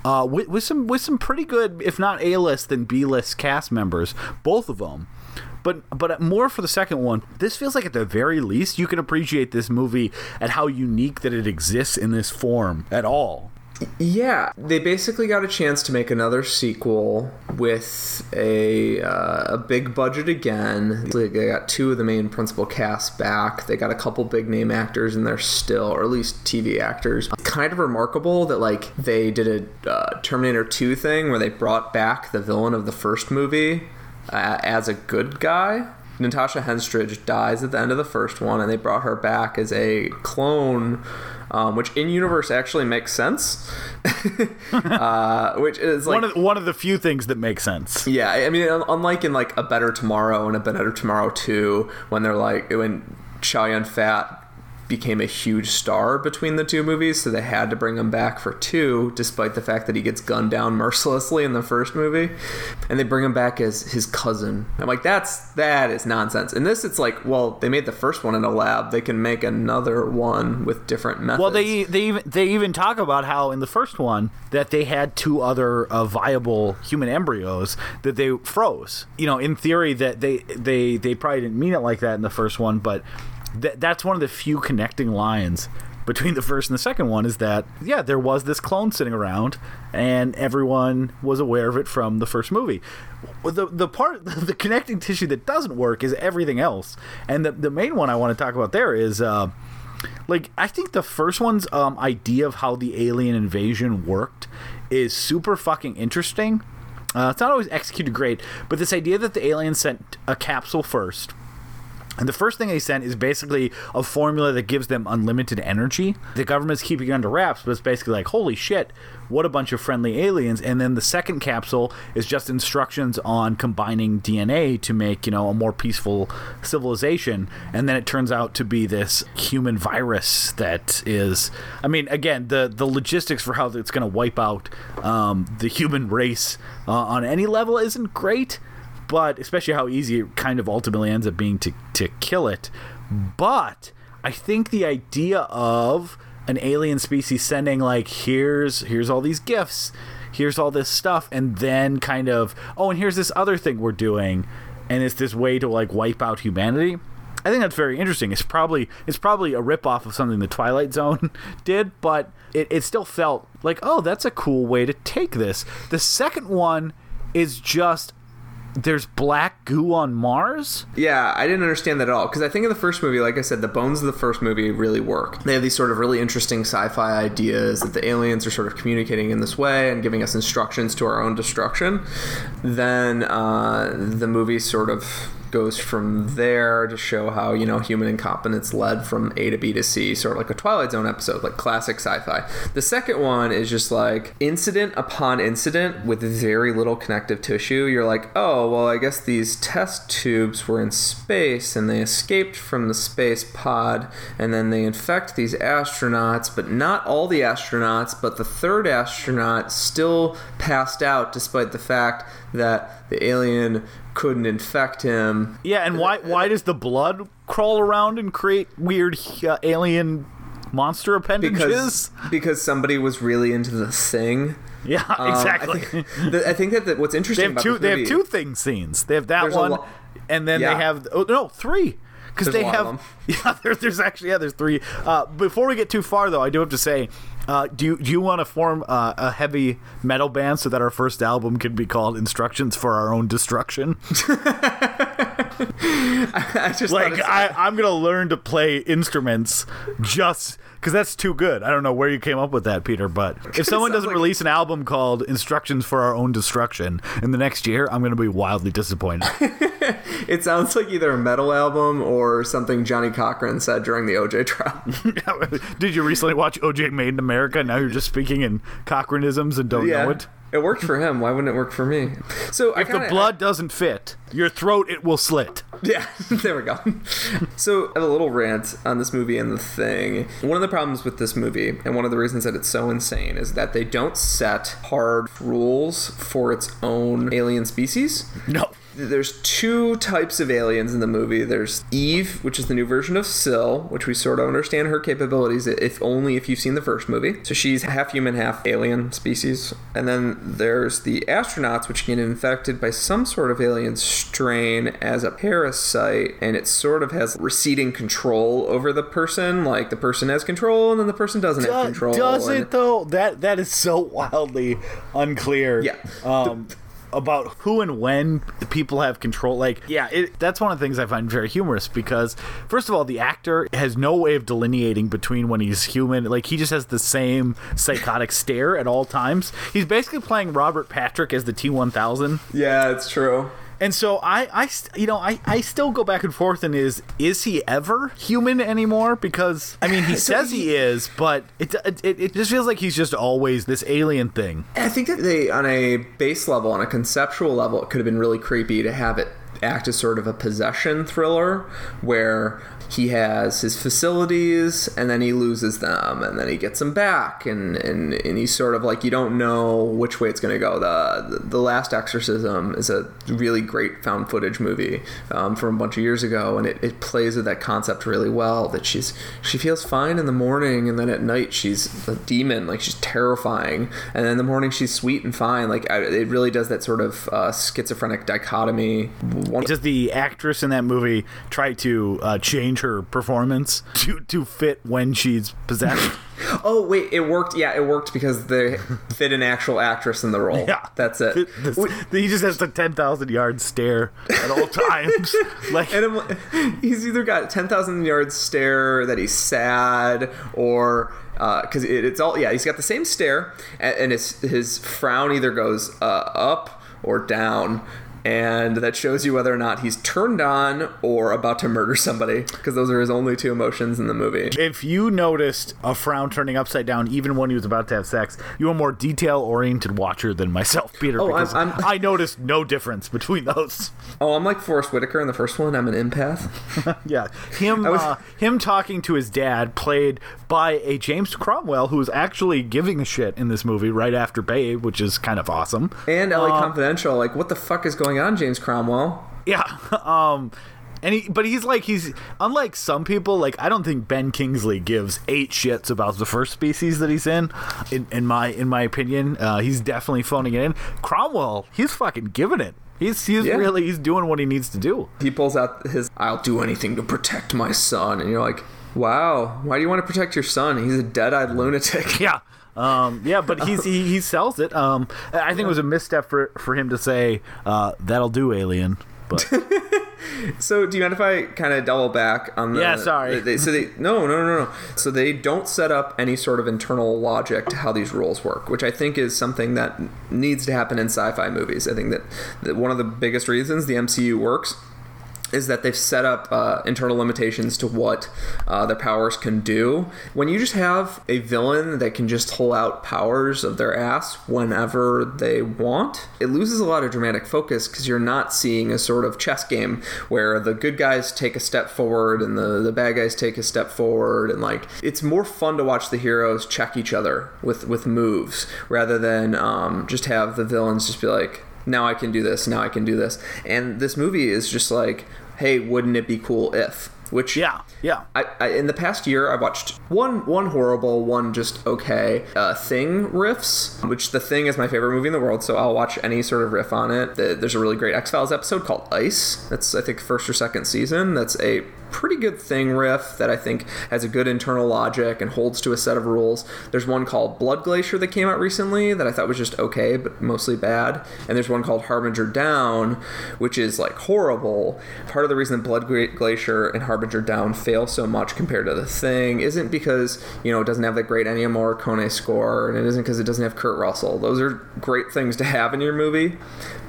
Uh, with, with some with some pretty good, if not A list, then B list cast members, both of them. But but more for the second one. This feels like at the very least you can appreciate this movie at how unique that it exists in this form at all. Yeah, they basically got a chance to make another sequel with a uh, a big budget again. They got two of the main principal cast back. They got a couple big name actors in there still, or at least TV actors. Kind of remarkable that like they did a uh, Terminator 2 thing where they brought back the villain of the first movie uh, as a good guy. Natasha Henstridge dies at the end of the first one, and they brought her back as a clone um, which in universe actually makes sense. uh, which is like one of the, one of the few things that make sense. Yeah, I mean, unlike in like a Better Tomorrow and a Better Tomorrow Two, when they're like when Chow Yun Fat became a huge star between the two movies, so they had to bring him back for two, despite the fact that he gets gunned down mercilessly in the first movie, and they bring him back as his cousin. I'm like, that's that is nonsense. In this, it's like, well, they made the first one in a lab, they can make another one with different methods. Well, they they even they even talk about how in the first one that they had two other uh, viable human embryos that they froze. You know, in theory, that they they they probably didn't mean it like that in the first one, but th- that's one of the few connecting lines between the first and the second one is that yeah there was this clone sitting around and everyone was aware of it from the first movie. The the part the connecting tissue that doesn't work is everything else. And the the main one I want to talk about there is uh, like I think the first one's um, idea of how the alien invasion worked is super fucking interesting. Uh, it's not always executed great but this idea that the aliens sent a capsule first and the first thing they sent is basically a formula that gives them unlimited energy. The government's keeping it under wraps, but it's basically like, holy shit, what a bunch of friendly aliens. And then the second capsule is just instructions on combining DNA to make, you know, a more peaceful civilization. And then it turns out to be this human virus that is, I mean, again, the, the logistics for how it's going to wipe out um, the human race uh, on any level isn't great but especially how easy it kind of ultimately ends up being to, to kill it. But I think the idea of an alien species sending like here's here's all these gifts, here's all this stuff, and then kind of oh and here's this other thing we're doing, and it's this way to like wipe out humanity. I think that's very interesting. It's probably it's probably a ripoff of something the Twilight Zone did, but it, it still felt like, oh, that's a cool way to take this. The second one is just there's black goo on Mars? Yeah, I didn't understand that at all because I think in the first movie, like I said, the bones of the first movie really work. They have these sort of really interesting sci-fi ideas that the aliens are sort of communicating in this way and giving us instructions to our own destruction. Then uh, the movie sort of goes from there to show how you know human incompetence led from A to B to C, sort of like a Twilight Zone episode, like classic sci-fi. The second one is just like incident upon incident with very little connective tissue. You're like, oh well, I guess these test tubes were in space and they escaped from the space pod, and then they infect these astronauts, but not all the astronauts, but the third astronaut still passed out despite the fact that the alien couldn't infect him. Yeah, and why why does the blood crawl around and create weird uh, alien monster appendages? Because because somebody was really into the thing. Yeah, exactly. Um, I, think, the, I think that the, what's interesting they have about two. this They have two thing scenes. They have that There's one, lo- and then Yeah. they have oh no three because they a lot of have yeah. There, there's actually yeah. There's three. Uh, before we get too far though, I do have to say. Uh, do you do you want to form uh, a heavy metal band so that our first album can be called "Instructions for Our Own Destruction"? I just like I, I'm gonna learn to play instruments just because that's too good. I don't know where you came up with that, Peter, but if someone doesn't like- release an album called Instructions for Our Own Destruction in the next year, I'm going to be wildly disappointed. It sounds like either a metal album or something Johnnie Cochran said during the OJ trial. Did you recently watch OJ Made in America? Now you're just speaking in Cochranisms and don't know it. It worked for him. Why wouldn't it work for me? So If the kinda- blood doesn't fit your throat, it will slit. Yeah, there we go. So I have a little rant on this movie and the thing. One of the problems with this movie, and one of the reasons that it's so insane, is that they don't set hard rules for its own alien species. No. There's two types of aliens in the movie. There's Eve, which is the new version of Sil, which we sort of understand her capabilities, if only if you've seen the first movie. So she's half human, half alien species. And then there's the astronauts, which get infected by some sort of alien strain as a parasite, and it sort of has receding control over the person. Like the person has control, and then the person doesn't have control. does it though? That that is so wildly unclear. Yeah. Um, about who and when people have control. Like, yeah, it, that's one of the things I find very humorous because, first of all, the actor has no way of delineating between when he's human. Like, he just has the same psychotic stare at all times. He's basically playing Robert Patrick as the T one thousand. Yeah, it's true. And so I, I, you know, I, I still go back and forth. And is is he ever human anymore? Because I mean, he says he is, but it, it it just feels like he's just always this alien thing. I think that they, on a base level, on a conceptual level, it could have been really creepy to have it act as sort of a possession thriller where he has his facilities and then he loses them and then he gets them back and, and, and he's sort of like you don't know which way it's going to go. The, the last exorcism is a really great found footage movie um, from a bunch of years ago and it, it plays with that concept really well that she's she feels fine in the morning and then at night she's a demon like she's terrifying and then in the morning she's sweet and fine. Like I, it really does that sort of uh, schizophrenic dichotomy. One, Does the actress in that movie try to uh, change her performance to to fit when she's possessed? oh wait it worked yeah it worked because they fit an actual actress in the role Yeah. that's it This- he just has the ten thousand yard stare at all times. like And I'm, he's either got ten thousand yard stare that he's sad, or because it, it's all yeah, he's got the same stare, and, and his his frown either goes uh, up or down. And that shows you whether or not he's turned on or about to murder somebody, because those are his only two emotions in the movie. if you noticed a frown turning upside down even when he was about to have sex, you're a more detail oriented watcher than myself, Peter. Oh, I'm- because I'm- I noticed no difference between those. Oh, I'm like Forest Whitaker in the first one. I'm an empath. Yeah, him was- uh, him talking to his dad, played by a James Cromwell, who is actually giving a shit in this movie right after Babe, which is kind of awesome. And LA Uh, Confidential. Like, what the fuck is going on, James Cromwell? Yeah. Um and he but he's like he's unlike some people, like I don't think Ben Kingsley gives eight shits about the first species that he's in. In, in my in my opinion. Uh, he's definitely phoning it in. Cromwell, he's fucking giving it. He's he's Yeah. really he's doing what he needs to do. he pulls out his I'll do anything to protect my son and you're like, Wow, why do you want to protect your son? He's a dead eyed lunatic. Yeah. Um, yeah, but he's, he he sells it. Um, I think it was a misstep for for him to say uh, that'll do, alien. But So do you mind if I kind of double back on the Yeah, sorry. They, so they no no no no. So they don't set up any sort of internal logic to how these rules work, which I think is something that needs to happen in sci-fi movies. I think that, that one of the biggest reasons the MCU works is that they've set up uh, internal limitations to what uh, their powers can do. When you just have a villain that can just pull out powers of their ass whenever they want, it loses a lot of dramatic focus because you're not seeing a sort of chess game where the good guys take a step forward and the, the bad guys take a step forward and like it's more fun to watch the heroes check each other with with moves rather than um, just have the villains just be like now I can do this, now I can do this. And this movie is just like, hey, wouldn't it be cool if? Which yeah, yeah. I, I in the past year I watched one one horrible, one just okay uh, thing riffs, which the thing is my favorite movie in the world, so I'll watch any sort of riff on it. The- There's a really great X Files episode called Ice. That's I think first or second season. That's a pretty good thing riff that I think has a good internal logic and holds to a set of rules. There's one called Blood Glacier that came out recently that I thought was just okay, but mostly bad. And there's one called Harbinger Down, which is like horrible. Part of the reason Blood Glacier and Harbinger Down fail so much compared to the thing isn't because, you know, it doesn't have that great Ennio Morricone score, and it isn't because it doesn't have Kurt Russell. Those are great things to have in your movie,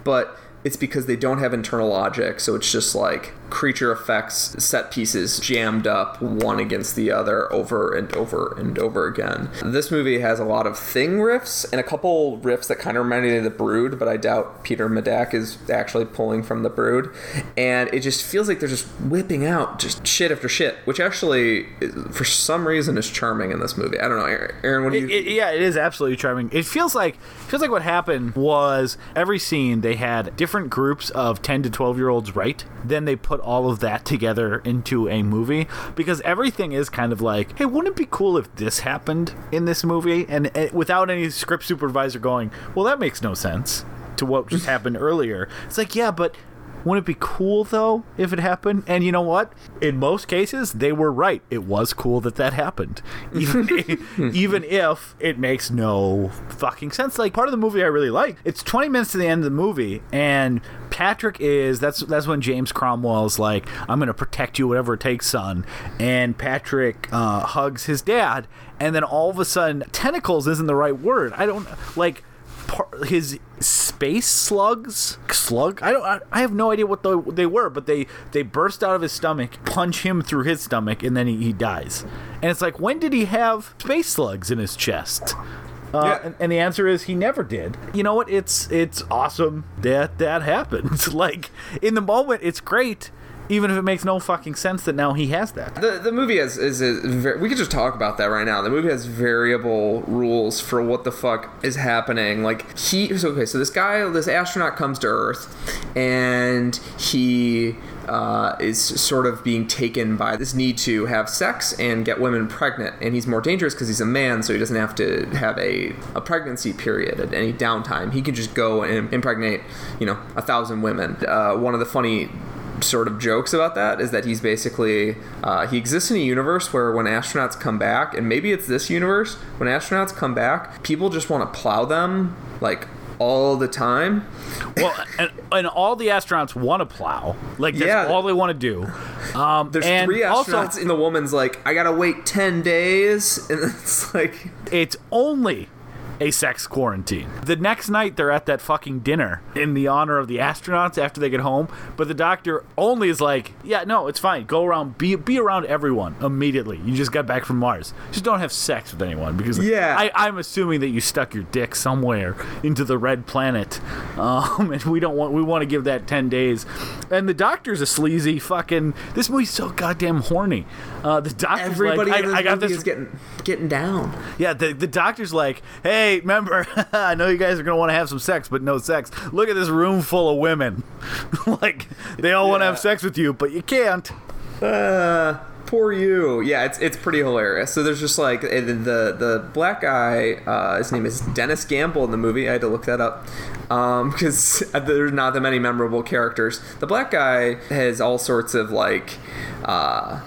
but it's because they don't have internal logic, so it's just like creature effects set pieces jammed up one against the other over and over and over again. This movie has a lot of thing riffs and a couple riffs that kind of remind me of the Brood, but I doubt Peter Medak is actually pulling from the Brood. And it just feels like they're just whipping out just shit after shit, which actually, for some reason, is charming in this movie. I don't know, Aaron. What do you? It, it, yeah, it is absolutely charming. It feels like feels like what happened was every scene they had different groups of ten to twelve year olds write. Then they put all of that together into a movie because everything is kind of like, hey, wouldn't it be cool if this happened in this movie? And, and without any script supervisor going, well, that makes no sense to what just happened earlier. It's like, yeah, but wouldn't it be cool though if it happened? And you know what? In most cases, they were right. It was cool that that happened, even even if it makes no fucking sense. Like part of the movie I really like. It's 20 minutes to the end of the movie, and Patrick is that's that's when James Cromwell's like, "I'm going to protect you, whatever it takes, son." And Patrick uh, hugs his dad, and then all of a sudden, tentacles isn't the right word. I don't like his space slugs slug i don't I, I, have no idea what the, they were but they they burst out of his stomach punch him through his stomach and then he, he dies and it's like when did he have space slugs in his chest uh, yeah. and, and, the answer is he never did. You know what? It's it's awesome that that happens. like in the moment, it's great even if it makes no fucking sense that now he has that. The the movie has is we could just talk about that right now. The movie has variable rules for what the fuck is happening. Like he okay, so this guy, this astronaut comes to Earth, and he uh, is sort of being taken by this need to have sex and get women pregnant. And he's more dangerous because he's a man, so he doesn't have to have a, a pregnancy period at any downtime. He can just go and impregnate, you know, a thousand women. Uh, one of the funny sort of jokes about that is that he's basically uh, he exists in a universe where when astronauts come back, and maybe it's this universe, when astronauts come back, people just want to plow them like all the time. Well, and, and all the astronauts want to plow. Like that's yeah. all they want to do. Um, There's three astronauts, also, and the woman's like, "I gotta wait ten days," and it's like, it's only a sex quarantine. The next night, they're at that fucking dinner in the honor of the astronauts after they get home. But the doctor only is like, "Yeah, no, it's fine. Go around, be be around everyone immediately. You just got back from Mars. Just don't have sex with anyone because yeah, I, I'm assuming that you stuck your dick somewhere into the red planet, um, and we don't want we want to give that ten days. And the doctor's a sleazy fucking. This movie's so goddamn horny. Uh, the doctor's Everybody like, I, I got this is getting getting down. Yeah, the the doctor's like, hey remember, I know you guys are going to want to have some sex, but no sex. Look at this room full of women. like, they all yeah. want to have sex with you, but you can't. Uh, poor you. Yeah, it's it's pretty hilarious. So there's just like the the, the black guy. Uh, his name is Dennis Gamble in the movie. I had to look that up because um, there's not that many memorable characters. The black guy has all sorts of like, uh,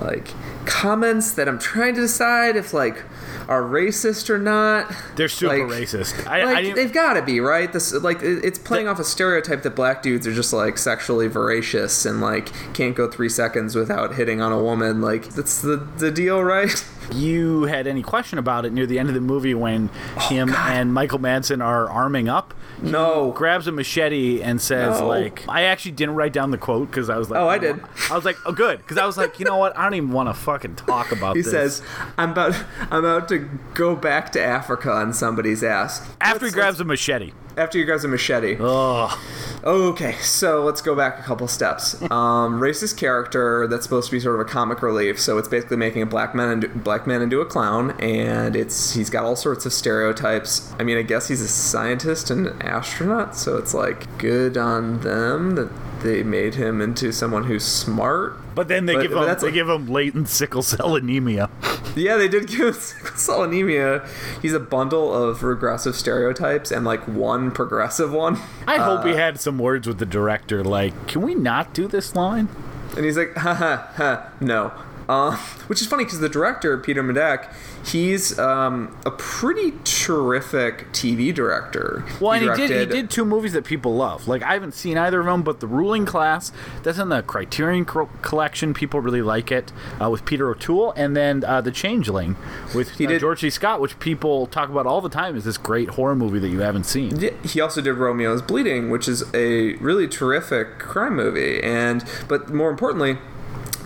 like comments that I'm trying to decide if like are racist or not. They're super like, racist. I, like, I they've got to be right. This like it's playing the, off a stereotype that black dudes are just like sexually voracious and like can't go three seconds without hitting on a woman. Like that's the the deal, right? You had any question about it near the end of the movie when oh, him God. and Michael Madsen are arming up? No. grabs a machete and says, no. like, I actually didn't write down the quote because I was like, oh, I did. I was like, oh, good. Because I was like, you know what? I don't even want to fucking talk about he this. Says, I'm about, I'm about to go back to Africa on somebody's ass. After he grabs a machete. After you grabs a machete. Ugh. Okay, so let's go back a couple steps. Um, racist character that's supposed to be sort of a comic relief. So it's basically making a black man into, black man into a clown, and it's he's got all sorts of stereotypes. I mean, I guess he's a scientist and an astronaut, so it's like good on them that they made him into someone who's smart. But then they but, give him they give him latent sickle cell anemia. Yeah, they did give him sickle cell anemia. He's a bundle of regressive stereotypes and like one progressive one. I uh, hope he had some words with the director, like, "Can we not do this line?" and he's like, ha ha ha, no. Uh, which is funny because the director Peter Medak, he's um, a pretty terrific TV director. Well, and he did he did two movies that people love. Like I haven't seen either of them, but The Ruling Class, that's in the Criterion co- collection. People really like it uh, with Peter O'Toole, and then uh, The Changeling with He uh, did- George C. Scott, which people talk about all the time. Is this great horror movie that you haven't seen? He also did Romeo's Bleeding, which is a really terrific crime movie. And but more importantly,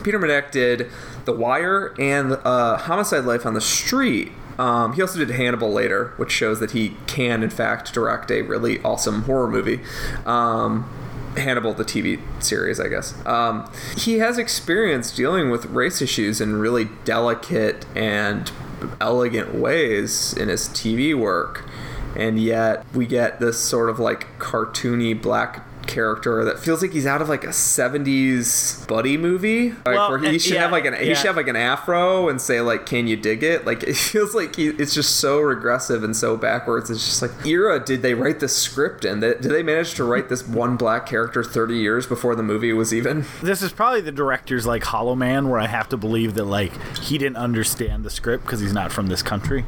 Peter Medak did The Wire and uh, Homicide: Life on the Street. Um, he also did Hannibal later, which shows that he can, in fact, direct a really awesome horror movie. Um, Hannibal, the TV series, I guess. Um, he has experience dealing with race issues in really delicate and elegant ways in his TV work and yet we get this sort of like cartoony black character that feels like he's out of like a 70s buddy movie. Like Well, where he and- should yeah, have like an he should have like an afro and say like can you dig it? Like it feels like he, it's just so regressive and so backwards. It's just like era did they write this script and did they manage to write this one black character 30 years before the movie was even? This is probably the director's like Hollow Man, where I have to believe that like he didn't understand the script because he's not from this country.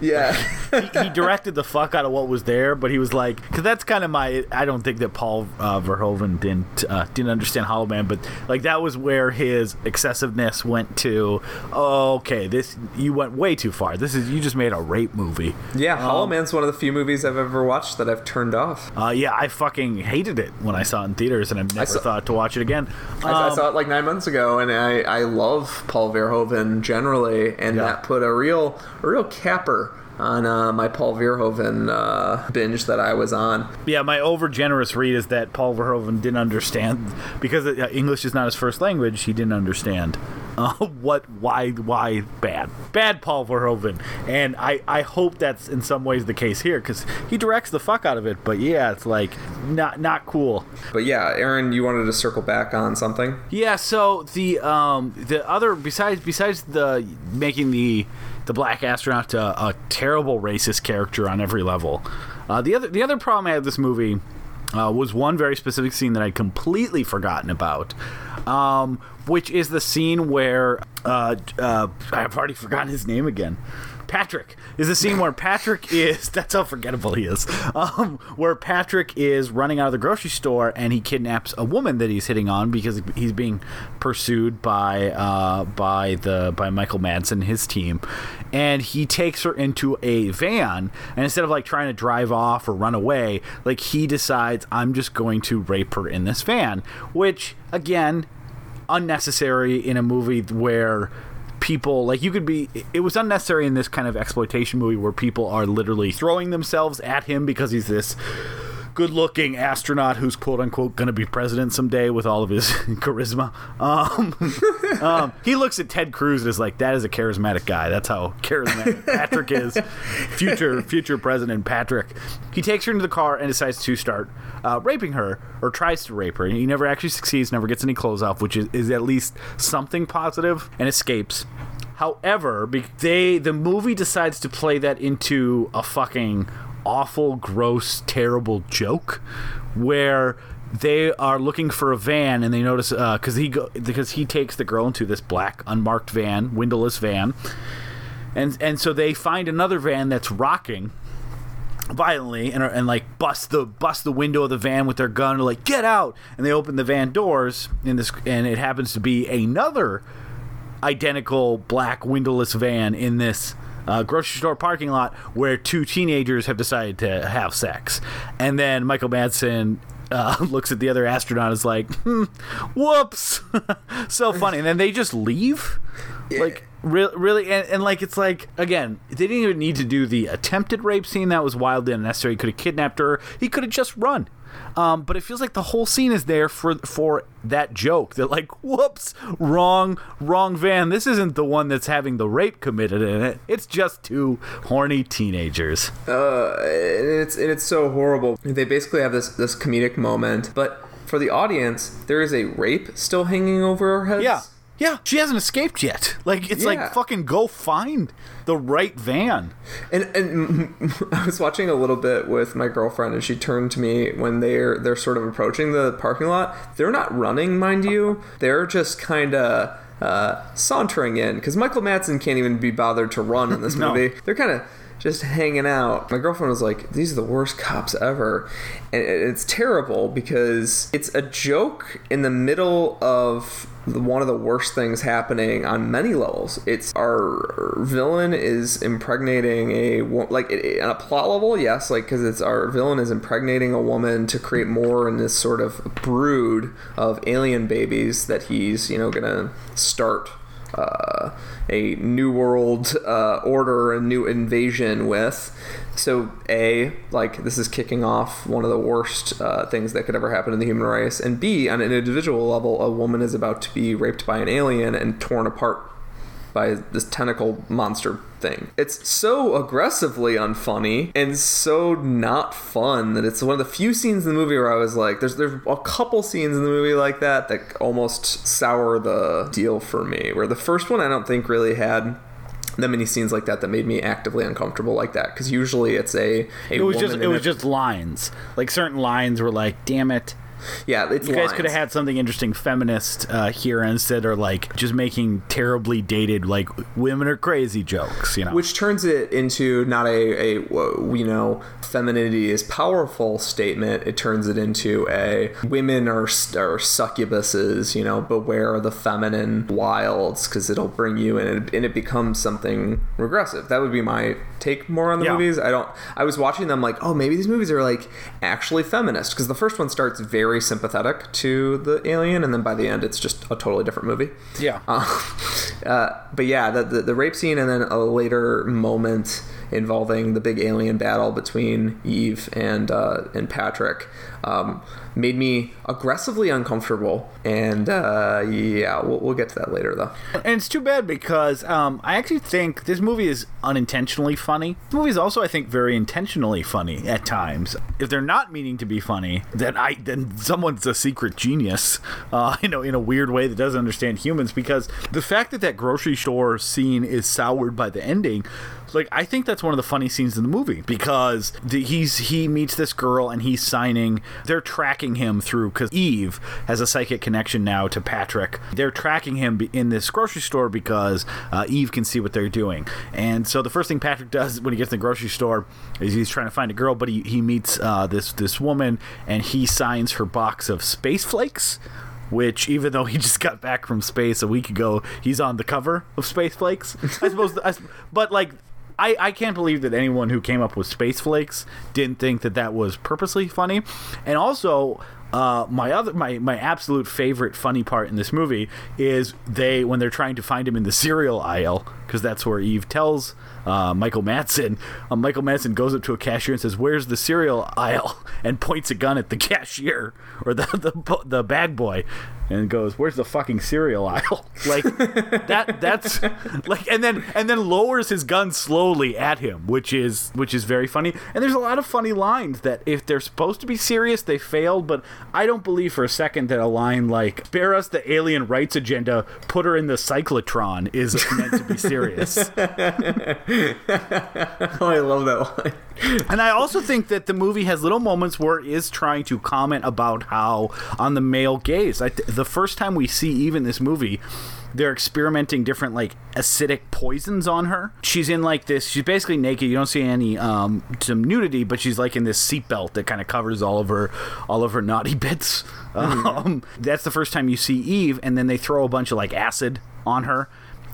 Yeah he, he directed the fuck out of what was there, but he was like, because that's kind of my. I don't think that Paul uh, Verhoeven didn't uh, didn't understand Hollow Man, but like that was where his excessiveness went to. Oh, okay, this you went way too far. This is you just made a rape movie. yeah hollow Um, man's one of the few movies i've ever watched that i've turned off Uh, yeah, I fucking hated it when I saw it in theaters, and I've never saw- thought to watch it again. I, I Um, saw it like nine months ago, and I, I love Paul Verhoeven generally, and Yeah. that put a real a real capper on uh, my Paul Verhoeven uh, binge that I was on. Yeah, my overgenerous read is that Paul Verhoeven didn't understand because uh, English is not his first language. He didn't understand uh, what, why, why bad, bad Paul Verhoeven, and I, I hope that's in some ways the case here because he directs the fuck out of it. But yeah, it's like not not cool. But yeah, Aaron, you wanted to circle back on something. Yeah, so the um the other besides besides the making the the black astronaut a, terrible racist character on every level, uh, the other the other problem I had with this movie uh, was one very specific scene that I'd completely forgotten about, um, which is the scene where uh, uh, I've already forgotten his name again. Patrick is the scene where Patrick is that's how forgettable he is. Um, where Patrick is running out of the grocery store and he kidnaps a woman that he's hitting on because he's being pursued by uh, by the by Michael Madsen his team, and he takes her into a van and instead of like trying to drive off or run away, like he decides I'm just going to rape her in this van, which again unnecessary in a movie where people like you could be it was unnecessary in this kind of exploitation movie where people are literally throwing themselves at him because he's this good looking astronaut who's quote unquote going to be president someday with all of his charisma. Um, um, he looks at ted cruz and is like that is a charismatic guy. That's how charismatic patrick is. Future future president patrick. He takes her into the car and decides to start uh, raping her or tries to rape her. He never actually succeeds never gets any clothes off which is, is at least something positive and escapes. However, they the movie decides to play that into a fucking awful, gross, terrible joke, where they are looking for a van and they notice uh, because he go because he takes the girl into this black unmarked van, windowless van, and and so they find another van that's rocking violently and, and like bust the bust the window of the van with their gun like get out! And they open the van doors in this and it happens to be another identical black windowless van in this uh, grocery store parking lot where two teenagers have decided to have sex. And then Michael Madsen uh, looks at the other astronaut and is like, hmm, whoops. so funny. And then they just leave. Like, re- really? And, and, like, it's like, again, they didn't even need to do the attempted rape scene. That was wildly unnecessary. He could have kidnapped her. He could have just run. Um, but it feels like the whole scene is there for for that joke that like whoops wrong wrong van this isn't the one that's having the rape committed in it it's just two horny teenagers Uh, and it's and it's so horrible. They basically have this this comedic moment, but for the audience, there is a rape still hanging over our heads. Yeah. Yeah, she hasn't escaped yet. Like it's Yeah. like fucking go find the right van. And and I was watching a little bit with my girlfriend, and she turned to me when they're they're sort of approaching the parking lot. They're not running, mind you. They're just kind of uh, sauntering in because Michael Madsen can't even be bothered to run in this No. movie. They're kind of just hanging out. My girlfriend was like, "These are the worst cops ever," and it's terrible because it's a joke in the middle of one of the worst things happening on many levels. It's our villain is impregnating a like on a plot level, yes, like because it's our villain is impregnating a woman to create more in this sort of brood of alien babies that he's you know gonna start uh, a new world uh, order, a new invasion with. So, A, like, this is kicking off one of the worst uh, things that could ever happen in the human race. And B, on an individual level, a woman is about to be raped by an alien and torn apart by this tentacle monster thing. It's so aggressively unfunny and so not fun that it's one of the few scenes in the movie where I was like, there's there's a couple scenes in the movie like that that almost sour the deal for me. Where the first one I don't think really had that many scenes like that that made me actively uncomfortable like that because usually it's a, a It was just it was a- just lines. Like certain lines were like, "Damn it." Yeah it's You guys could have had something interesting feminist uh, here instead or like just making terribly dated like women are crazy jokes, you know. which turns it into not a, a you know femininity is powerful statement. It turns it into a women are, are succubuses you know beware the feminine wilds because it'll bring you in and, and it becomes something regressive. That would be my take more on the Yeah. movies i don't i was watching them like oh maybe these movies are like actually feminist because the first one starts very sympathetic to the alien and then by the end it's just a totally different movie yeah. uh, but yeah, the, the the rape scene and then a later moment involving the big alien battle between Eve and uh, and Patrick um, made me aggressively uncomfortable. And uh, yeah, we'll, we'll get to that later though. And it's too bad because um, I actually think this movie is unintentionally funny. The movie is also, I think, very intentionally funny at times. If they're not meaning to be funny, then I then someone's a secret genius, uh, you know, in a weird way that doesn't understand humans. Because the fact that that grocery store scene is soured by the ending. Like I think that's one of the funny scenes in the movie because the, he's he meets this girl and he's signing. They're tracking him through because Eve has a psychic connection now to Patrick. They're tracking him in this grocery store because uh, Eve can see what they're doing. And so the first thing Patrick does when he gets in the grocery store is he's trying to find a girl, but he, he meets uh, this this woman and he signs her box of space flakes. Which, even though he just got back from space a week ago, he's on the cover of Space Flakes. I suppose, I, but like I, I can't believe that anyone who came up with Space Flakes didn't think that that was purposely funny. And also, uh, my other my, my absolute favorite funny part in this movie is they when they're trying to find him in the cereal aisle because that's where Eve tells uh, Michael Madsen. Uh, Michael Madsen goes up to a cashier and says, "Where's the cereal aisle?" and points a gun at the cashier or the the, the bag boy. And goes, "Where's the fucking cereal aisle?" Like that. That's like, and then and then lowers his gun slowly at him, which is which is very funny. And there's a lot of funny lines that, if they're supposed to be serious, they failed. But I don't believe for a second that a line like "Spare us the alien rights agenda, put her in the cyclotron" is meant to be serious. Oh, I love that line. And I also think that the movie has little moments where it is trying to comment about how on the male gaze. I th- the first time we see Eve in this movie, they're experimenting different like acidic poisons on her. She's in like this. She's basically naked. You don't see any um, some nudity, but she's like in this seatbelt that kind of covers all of her all of her naughty bits. Um, that's the first time you see Eve, and then they throw a bunch of like acid on her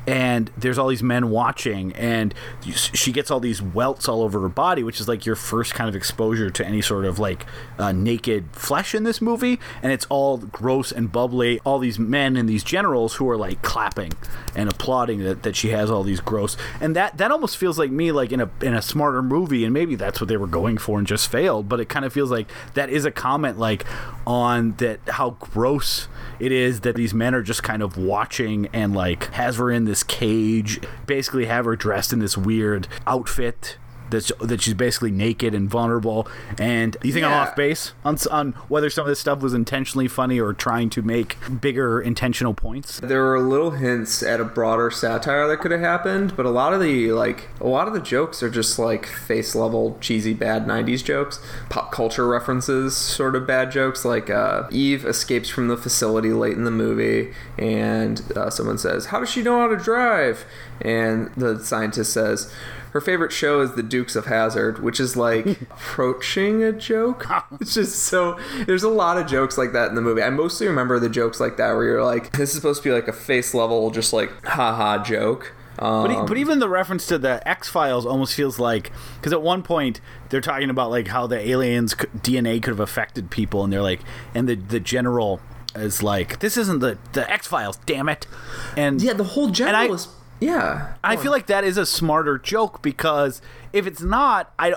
and there's all these men watching and she gets all these welts all over her body which is like your first kind of exposure to any sort of like uh, naked flesh in this movie and it's all gross and bubbly. All these men and these generals who are like clapping and applauding that, that she has all these gross and that that almost feels like me like in a in a smarter movie and maybe that's what they were going for and just failed but it kind of feels like that is a comment like on that how gross it is that these men are just kind of watching and like has her in this cage basically have her dressed in this weird outfit that that she's basically naked and vulnerable. And you think I'm off base on on whether some of this stuff was intentionally funny or trying to make bigger intentional points? There were little hints at a broader satire that could have happened, but a lot of the like a lot of the jokes are just like face level cheesy bad '90s jokes, pop culture references, sort of bad jokes. Like uh, Eve escapes from the facility late in the movie, and uh, someone says, "How does she know how to drive?" And the scientist says. Her favorite show is The Dukes of Hazzard, which is like approaching a joke. It's just so there's a lot of jokes like that in the movie. I mostly remember the jokes like that where you're like, this is supposed to be like a face level, just like haha joke. Um, But, but even the reference to the X Files almost feels like because at one point they're talking about like how the aliens DNA could have affected people, and they're like, and the the general is like, this isn't the the X Files, damn it, and yeah, the whole general I- is yeah. I feel like that is a smarter joke because if it's not, I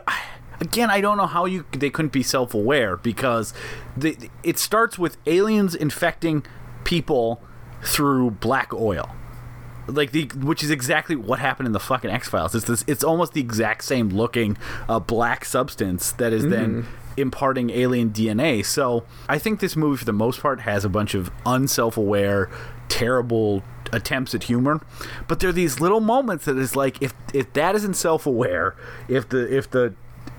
again I don't know how you they couldn't be self aware because the, it starts with aliens infecting people through black oil. Like the which is exactly what happened in the fucking X Files. It's this. It's almost the exact same looking uh, black substance that is then imparting alien DNA. So I think this movie, for the most part, has a bunch of unself-aware, terrible attempts at humor. But there are these little moments that is like if if that isn't self-aware, if the if the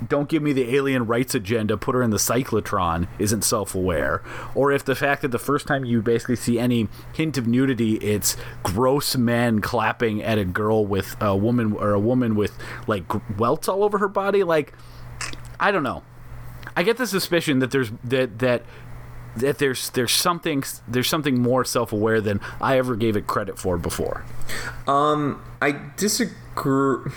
don't give me the alien rights agenda, put her in the cyclotron isn't self aware. Or if the fact that the first time you basically see any hint of nudity, it's gross men clapping at a girl with a woman or a woman with like welts all over her body. Like, I don't know. I get the suspicion that there's that that that there's there's something there's something more self aware than I ever gave it credit for before. Um, I disagree.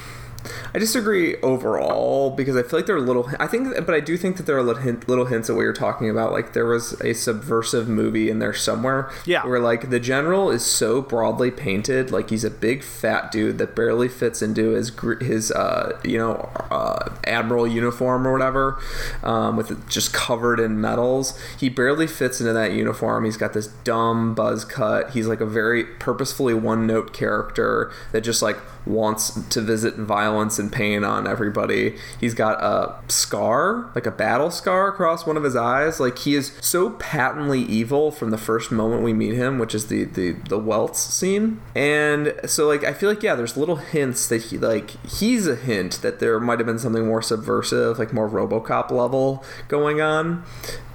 I disagree overall because I feel like there are little. I think, but I do think that there are little, hint, little hints of what you're talking about. Like there was a subversive movie in there somewhere. Yeah. Where like the general is so broadly painted, like he's a big fat dude that barely fits into his his uh you know uh, admiral uniform or whatever, um, with it just covered in medals. He barely fits into that uniform. He's got this dumb buzz cut. He's like a very purposefully one note character that just like wants to visit violence and pain on everybody. He's got a scar, like a battle scar across one of his eyes. Like he is so patently evil from the first moment we meet him, which is the the the welts scene. And so like I feel like yeah, there's little hints that he like he's a hint that there might have been something more subversive, like more RoboCop level going on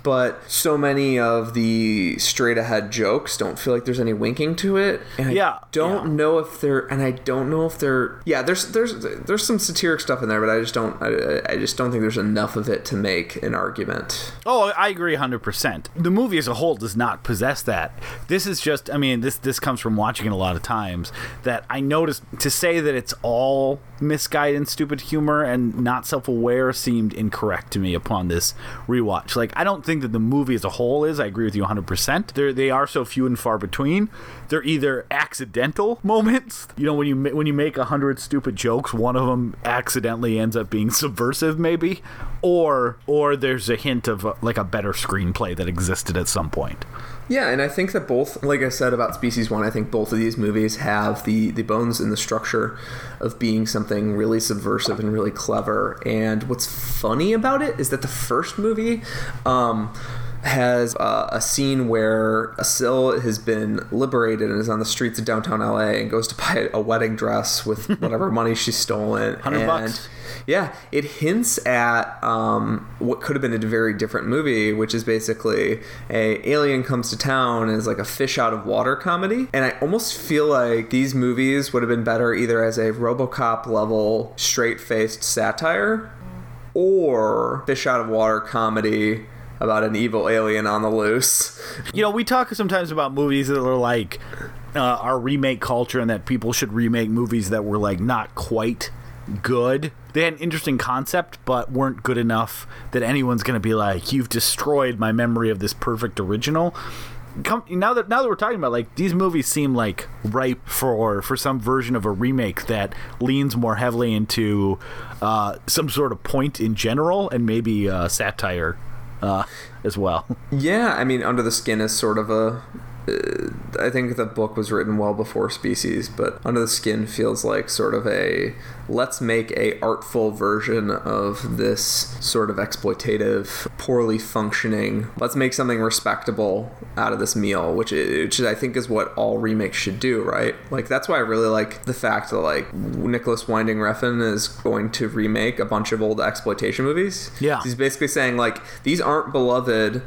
but so many of the straight ahead jokes don't feel like there's any winking to it and Yeah, I don't yeah. know if they're and I don't know if they're yeah there's there's there's some satiric stuff in there but I just don't I, I just don't think there's enough of it to make an argument Oh, I agree 100%. The movie as a whole does not possess that. This is just I mean, this this comes from watching it a lot of times that I noticed to say that it's all misguided and stupid humor and not self-aware seemed incorrect to me upon this rewatch. Like I don't think that the movie as a whole is. I agree with you 100%. They're, they are so few and far between. They're either accidental moments, you know, when you when you make a hundred stupid jokes, one of them accidentally ends up being subversive, maybe, or or there's a hint of uh like a better screenplay that existed at some point. Yeah, and I think that both, like I said about Species One, I think both of these movies have the the bones and the structure of being something really subversive and really clever. And what's funny about it is that the first movie. Um, has uh, a scene where Asil has been liberated and is on the streets of downtown LA and goes to buy a wedding dress with whatever money she's stolen. 100 and bucks. yeah, it hints at um, what could have been a very different movie, which is basically a alien comes to town and is like a fish out of water comedy. And I almost feel like these movies would have been better either as a RoboCop level straight faced satire or fish out of water comedy about an evil alien on the loose. You know, we talk sometimes about movies that are like uh, our remake culture and that people should remake movies that were like not quite good. They had an interesting concept, but weren't good enough that anyone's going to be like, "You've destroyed my memory of this perfect original." Come, now that now that we're talking about like these movies seem like ripe for for some version of a remake that leans more heavily into uh, some sort of point in general and maybe uh, satire uh, as well. Yeah, I mean, Under the Skin is sort of a uh, I think the book was written well before Species, but Under the Skin feels like sort of a let's make a artful version of this sort of exploitative, poorly functioning. Let's make something respectable out of this meal, which which I think is what all remakes should do, right? Like that's why I really like the fact that like Nicolas Winding Refn is going to remake a bunch of old exploitation movies. Yeah. he's basically saying like these aren't beloved,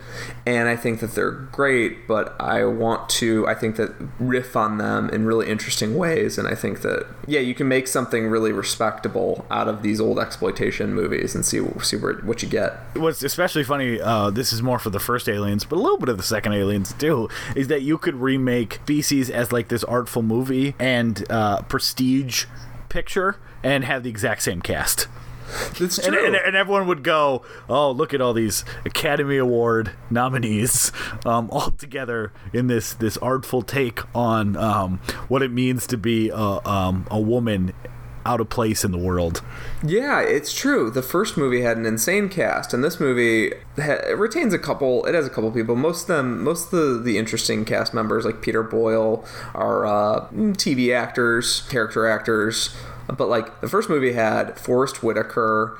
and I think that they're great, but I want to. I think that riff on them in really interesting ways, and I think that yeah, you can make something really respectable out of these old exploitation movies and see see where, what you get. What's especially funny, uh, this is more for the first Aliens, but a little bit of the second Aliens too, is that you could remake Species as like this artful movie and uh, prestige picture and have the exact same cast. It's And, and, and everyone would go, "Oh, look at all these Academy Award nominees, um, all together in this this artful take on um, what it means to be a, um, a woman out of place in the world." Yeah, it's true. The first movie had an insane cast, and this movie ha- retains a couple. It has a couple people. Most of them, most of the, the interesting cast members, like Peter Boyle, are uh, TV actors, character actors. But like the first movie had Forest Whitaker,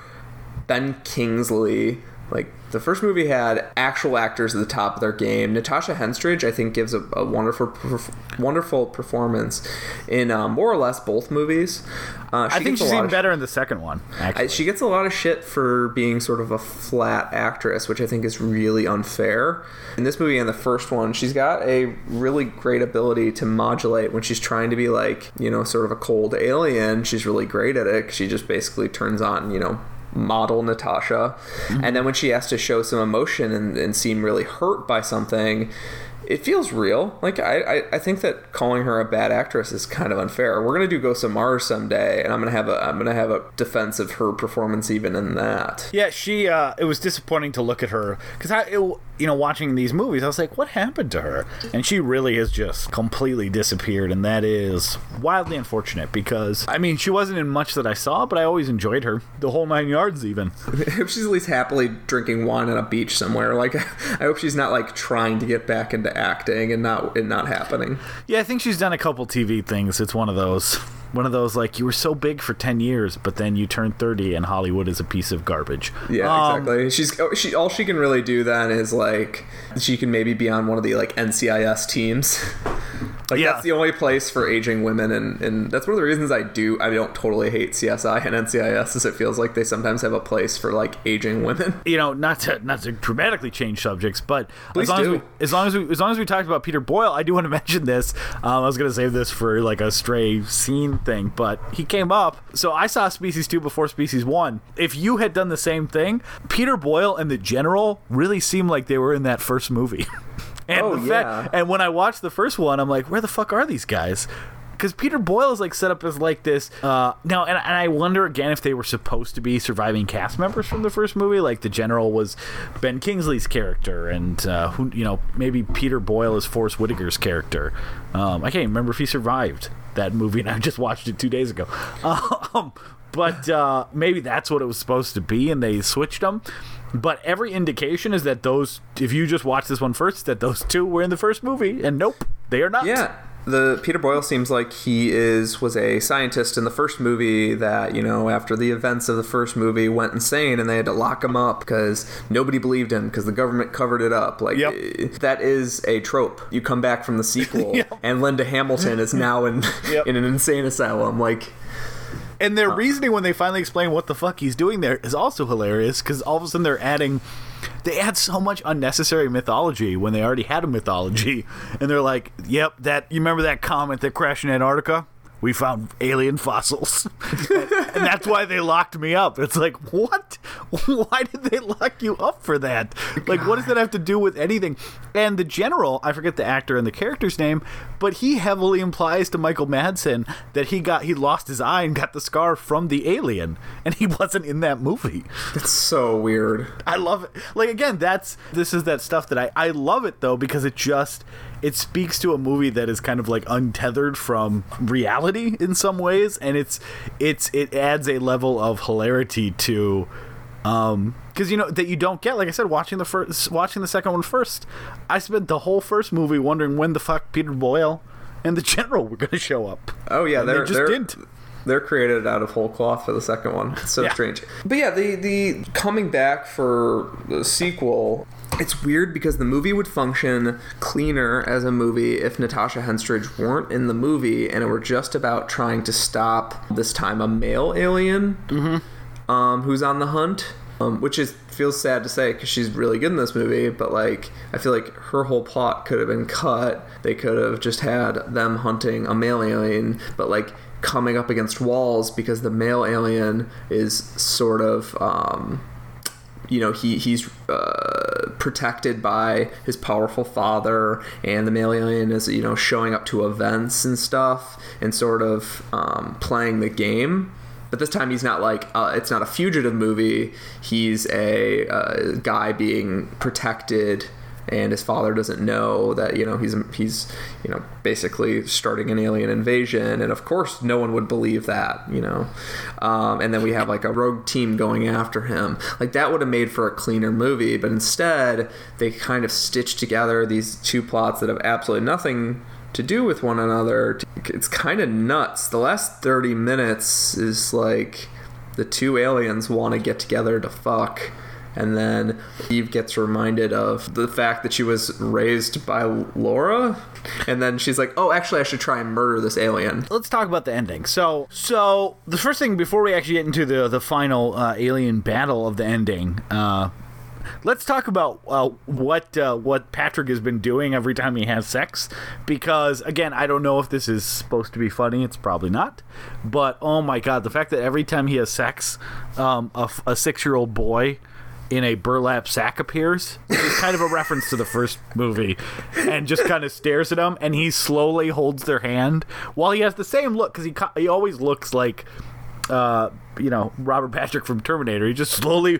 Ben Kingsley. Like the first movie had actual actors at the top of their game. Natasha Henstridge, I think, gives a, a wonderful, perf- wonderful performance in uh, more or less both movies. Uh, I think she's even of- better in the second one. Actually, I, she gets a lot of shit for being sort of a flat actress, which I think is really unfair. In this movie and the first one, she's got a really great ability to modulate when she's trying to be like, you know, sort of a cold alien. She's really great at it. She just basically turns on, you know, model Natasha. And then when she has to show some emotion and, and seem really hurt by something, it feels real. Like I, I, I think that calling her a bad actress is kind of unfair. We're gonna do Ghost of Mars someday, and I'm gonna have a I'm gonna have a defense of her performance even in that. Yeah, she. Uh, it was disappointing to look at her because I, it, you know, watching these movies, I was like, what happened to her? And she really has just completely disappeared, and that is wildly unfortunate because I mean, she wasn't in much that I saw, but I always enjoyed her, the whole nine yards, even. I hope she's at least happily drinking wine on a beach somewhere. Like I hope she's not like trying to get back into acting and not it not happening. Yeah, I think she's done a couple TV things. It's one of those. One of those like you were so big for ten years, but then you turn thirty, and Hollywood is a piece of garbage. Yeah, Um, exactly. She's oh, she all she can really do then is like she can maybe be on one of the like NCIS teams. Like Yeah. that's the only place for aging women, and, and that's one of the reasons I do I don't totally hate CSI and NCIS is it feels like they sometimes have a place for like aging women. you know, not to not to dramatically change subjects, but Please as long do. as we as long as we as long as we talked about Peter Boyle, I do want to mention this. Um, I was going to save this for like a stray scene thing, but he came up. So I saw Species Two before Species One. If you had done the same thing, Peter Boyle and the General really seemed like they were in that first movie. and Oh, the fact- yeah. and when I watched the first one, I'm like, where the fuck are these guys? Because Peter Boyle is like set up as like this. Uh, now, and, and I wonder again if they were supposed to be surviving cast members from the first movie. Like the general was Ben Kingsley's character, and uh, who you know maybe Peter Boyle is Forest Whitaker's character. Um, I can't even remember if he survived that movie, and I just watched it two days ago. Um, but uh, maybe that's what it was supposed to be, and they switched them. But every indication is that those, if you just watch this one first, that those two were in the first movie, and nope, they are not. Yeah. The Peter Boyle seems like he is was a scientist in the first movie that you know after the events of the first movie went insane and they had to lock him up because nobody believed him because the government covered it up. Like Yep. eh, that is a trope. You come back from the sequel Yep. and Linda Hamilton is now in Yep. in an insane asylum. Like And their reasoning when they finally explain what the fuck he's doing there is also hilarious because all of a sudden they're adding, they add so much unnecessary mythology when they already had a mythology, and they're like, "Yep, that you remember that comet that crashed in Antarctica? We found alien fossils, and that's why they locked me up." It's like, what? Why did they lock you up for that? Like, what does that have to do with anything? And the general, I forget the actor and the character's name, but he heavily implies to Michael Madsen that he got he lost his eye and got the scar from the alien, and he wasn't in that movie. it's so weird. I love it. Like again, that's this is that stuff that I I love it though because it just it speaks to a movie that is kind of like untethered from reality in some ways and it's it's it adds a level of hilarity to um because you know that you don't get. Like I said, watching the first, watching the second one first, I spent the whole first movie wondering when the fuck Peter Boyle and the General were going to show up. Oh yeah, they just they're, didn't. They're created out of whole cloth for the second one. It's so Yeah. strange. But yeah, the the coming back for the sequel. It's weird because the movie would function cleaner as a movie if Natasha Henstridge weren't in the movie and it were just about trying to stop this time a male alien um, who's on the hunt, um, which is feels sad to say because she's really good in this movie. But like, I feel like her whole plot could have been cut. They could have just had them hunting a male alien, but like coming up against walls because the male alien is sort of. Um, you know he he's uh, protected by his powerful father, and the male alien is you know showing up to events and stuff, and sort of um, playing the game. But this time he's not like uh, it's not a fugitive movie. He's a uh, guy being protected, and his father doesn't know that you know he's he's you know basically starting an alien invasion, and of course no one would believe that you know. Um, and then we have like a rogue team going after him. Like that would have made for a cleaner movie, but instead they kind of stitch together these two plots that have absolutely nothing to do with one another. It's kind of nuts. The last 30 minutes is like the two aliens want to get together to fuck. And then Eve gets reminded of the fact that she was raised by Laura. And then she's like, oh, actually, I should try and murder this alien. let's talk about the ending. So, so the first thing before we actually get into the the final uh, alien battle of the ending, uh, let's talk about uh, what uh, what Patrick has been doing every time he has sex. Because again, I don't know if this is supposed to be funny. It's probably not. But oh my god, the fact that every time he has sex, um, a, a six year old boy in a burlap sack appears, is kind of a reference to the first movie, and just kind of stares at him, and he slowly holds their hand while he has the same look because he he always looks like, uh, you know, Robert Patrick from Terminator. He just slowly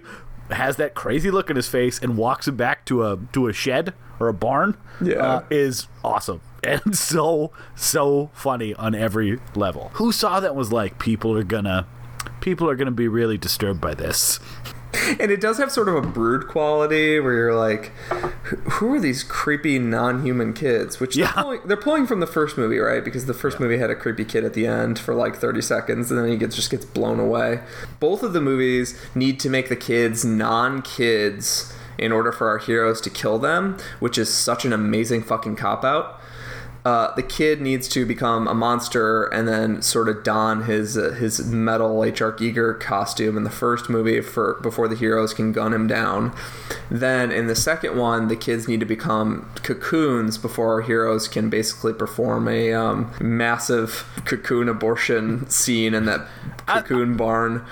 has that crazy look in his face and walks him back to a to a shed or a barn. Yeah. uh, is awesome and so so funny on every level. Who saw that was like people are gonna people are gonna be really disturbed by this. And it does have sort of a brood quality where you're like, "Who- are these creepy non-human kids? Which Yeah. they're, pulling, they're pulling from the first movie, right? Because the first movie had a creepy kid at the end for like 30 seconds, and then he gets just gets blown away. Both of the movies need to make the kids non-kids in order for our heroes to kill them, which is such an amazing fucking cop out. Uh, the kid needs to become a monster and then sort of don his uh, his metal H.R. Giger costume in the first movie for before the heroes can gun him down. Then in the second one, the kids need to become cocoons before our heroes can basically perform a um, massive cocoon abortion scene in that cocoon barn.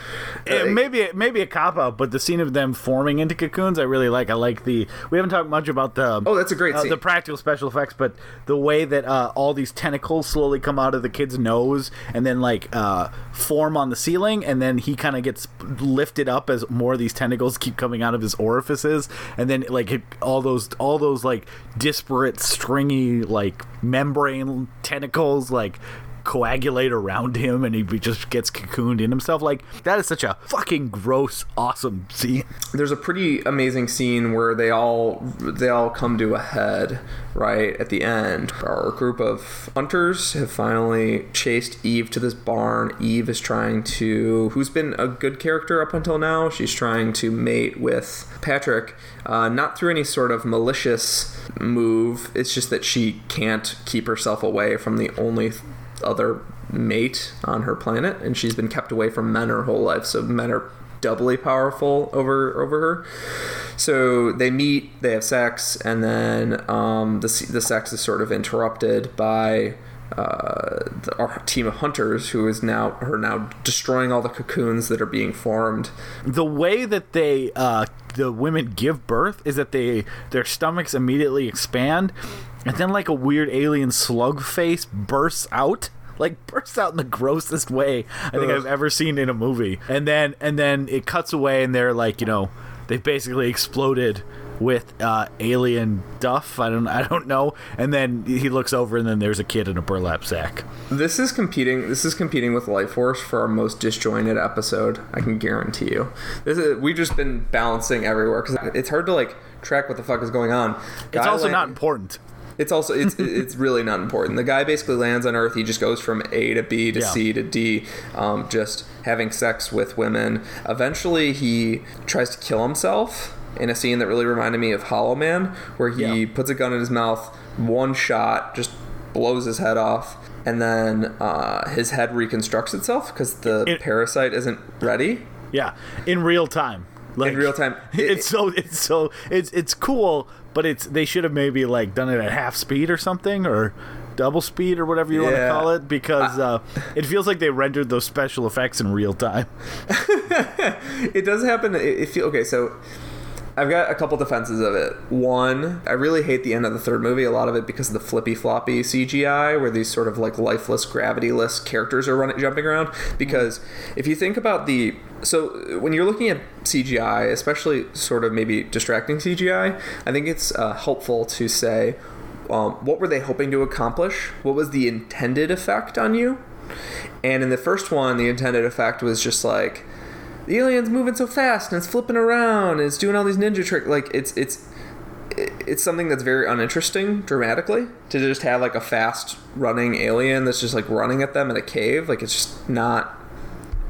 Eh, Uh, maybe maybe a cop out, but the scene of them forming into cocoons, I really like. I like the. We haven't talked much about the. Oh, that's a great uh, the practical special effects, but the way that uh, all these tentacles slowly come out of the kid's nose and then like uh, form on the ceiling, and then he kind of gets lifted up as more of these tentacles keep coming out of his orifices, and then like it, all those all those like disparate stringy like membrane tentacles like coagulate around him and he just gets cocooned in himself like that is such a fucking gross awesome scene. There's a pretty amazing scene where they all they all come to a head right at the end. Our group of hunters have finally chased eve to this barn. Eve is trying to who's been a good character up until now she's trying to mate with patrick uh, not through any sort of malicious move. It's just that she can't keep herself away from the only other mate on her planet and she's been kept away from men her whole life so men are doubly powerful over over her. So they meet they have sex and then um, the, the sex is sort of interrupted by uh, the, our team of hunters who is now are now destroying all the cocoons that are being formed. The way that they uh the women give birth is that they their stomachs immediately expand and then like a weird alien slug face bursts out like bursts out in the grossest way i think Ugh. i've ever seen in a movie and then and then it cuts away and they're like you know they've basically exploded with uh, alien Duff. I don't I don't know. And then he looks over, and then there's a kid in a burlap sack. This is competing. This is competing with Lifeforce for our most disjointed episode. I can guarantee you. This is we've just been balancing everywhere because it's hard to like track what the fuck is going on. It's also not important. It's also it's it's really not important. The guy basically lands on Earth. He just goes from A to B to Yeah. C to D, um, just having sex with women. Eventually, he tries to kill himself in a scene that really reminded me of Hollow Man, where he Yeah. puts a gun in his mouth, one shot, just blows his head off, and then uh, his head reconstructs itself because the It- parasite isn't ready Yeah, in real time. Like, in real time. it's so it's so it's it's cool, but it's they should have maybe like done it at half speed or something or double speed or whatever you want to call it because uh, it feels like they rendered those special effects in real time. it does happen. It, it feel okay. So I've got a couple defenses of it. One, I really hate the end of the third movie. A lot of it because of the flippy floppy CGI, where these sort of like lifeless, gravityless characters are running, jumping around. Because if you think about the so when you're looking at CGI, especially sort of maybe distracting CGI, I think it's uh, helpful to say. Um, what were they hoping to accomplish? What was the intended effect on you? And in the first one, the intended effect was just like the alien's moving so fast and it's flipping around and it's doing all these ninja tricks. Like it's it's it's something that's very uninteresting dramatically to just have like a fast running alien that's just like running at them in a cave. Like it's just not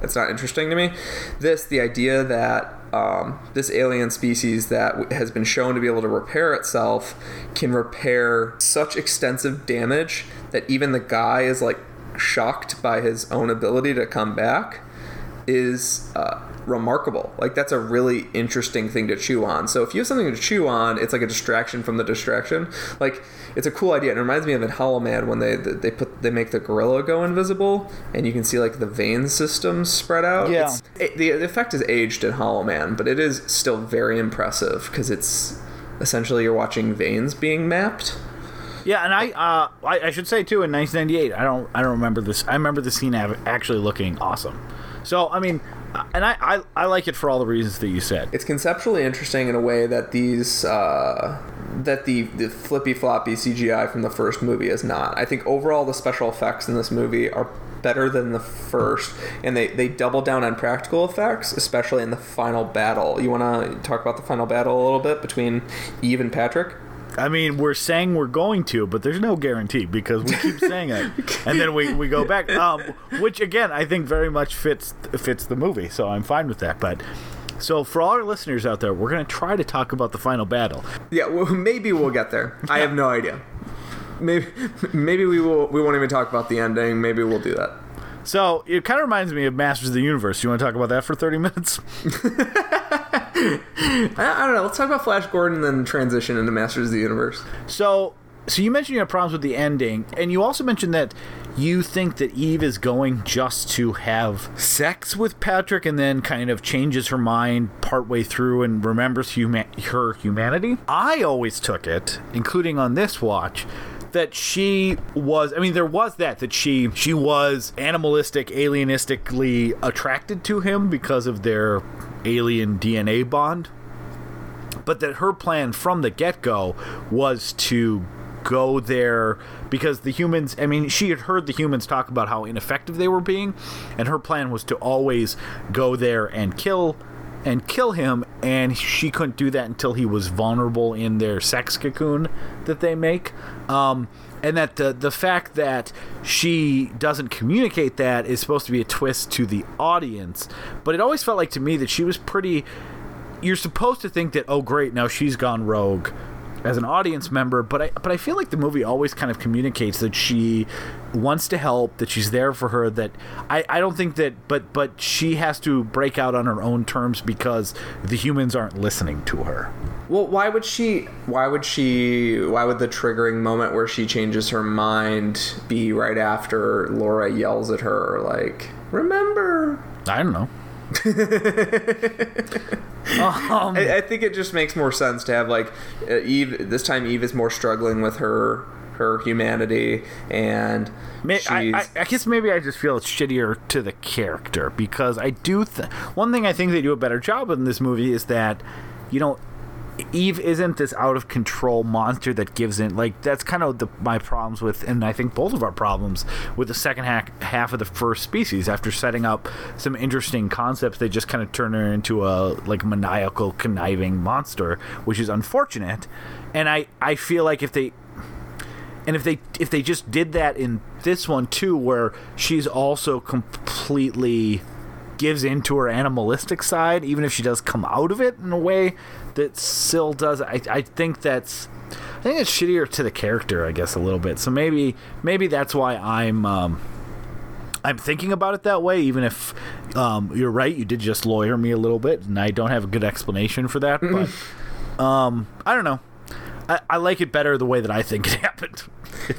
it's not interesting to me. This the idea that um, this alien species that has been shown to be able to repair itself can repair such extensive damage that even the guy is like shocked by his own ability to come back is uh, remarkable. Like that's a really interesting thing to chew on. So if you have something to chew on, it's like a distraction from the distraction. Like it's a cool idea. It reminds me of in Hollow Man when they they put they make the gorilla go invisible and you can see like the vein system spread out. Yeah. It's, it, the effect is aged in Hollow Man, but it is still very impressive because it's essentially you're watching veins being mapped. Yeah, and I, uh, I I should say too in 1998, I don't I don't remember this. I remember the scene actually looking awesome. So I mean, and I, I I like it for all the reasons that you said. it's conceptually interesting in a way that these uh, that the the flippy floppy CGI from the first movie is not. I think overall the special effects in this movie are better than the first, and they they double down on practical effects, especially in the final battle. You want to talk about the final battle a little bit between Eve and Patrick? I mean, we're saying we're going to, but there's no guarantee because we keep saying it, and then we, we go back. Um, which again, I think very much fits fits the movie, so I'm fine with that. But so for all our listeners out there, we're gonna try to talk about the final battle. Yeah, well, maybe we'll get there. I have no idea. Maybe maybe we will. We won't even talk about the ending. Maybe we'll do that. So it kind of reminds me of Masters of the Universe. You want to talk about that for 30 minutes? I, I don't know. Let's talk about Flash Gordon, and then transition into Masters of the Universe. So, so you mentioned you have problems with the ending, and you also mentioned that you think that Eve is going just to have sex with Patrick, and then kind of changes her mind partway through and remembers huma- her humanity. I always took it, including on this watch. That she was, I mean, there was that that she she was animalistic, alienistically attracted to him because of their alien DNA bond. But that her plan from the get go was to go there because the humans I mean she had heard the humans talk about how ineffective they were being and her plan was to always go there and kill and kill him and she couldn't do that until he was vulnerable in their sex cocoon that they make. Um and that the the fact that she doesn't communicate that is supposed to be a twist to the audience. But it always felt like to me that she was pretty you're supposed to think that oh great now she's gone rogue as an audience member but I but I feel like the movie always kind of communicates that she wants to help that she's there for her that I, I don't think that but but she has to break out on her own terms because the humans aren't listening to her Well, why would she? Why would she? Why would the triggering moment where she changes her mind be right after Laura yells at her, like, "Remember"? I don't know I, I think it just makes more sense to have like uh, Eve. This time, Eve is more struggling with her her humanity, and May-. I, I, I guess maybe I just feel it's shittier to the character because I do. Th- one thing I think they do a better job in this movie is that, you know, Eve isn't this out of control monster that gives in. Like that's kind of the, my problems with, and I think both of our problems with the second half half of the first species. After setting up some interesting concepts, they just kind of turn her into a like maniacal, conniving monster, which is unfortunate. And I I feel like if they and if they if they just did that in this one too, where she's also completely gives into her animalistic side, even if she does come out of it in a way that still does. I, I think that's I think it's shittier to the character, I guess, a little bit. So maybe maybe that's why I'm um, I'm thinking about it that way. Even if um, you're right, you did just lawyer me a little bit, and I don't have a good explanation for that. But um, I don't know. I, I like it better the way that I think it happened.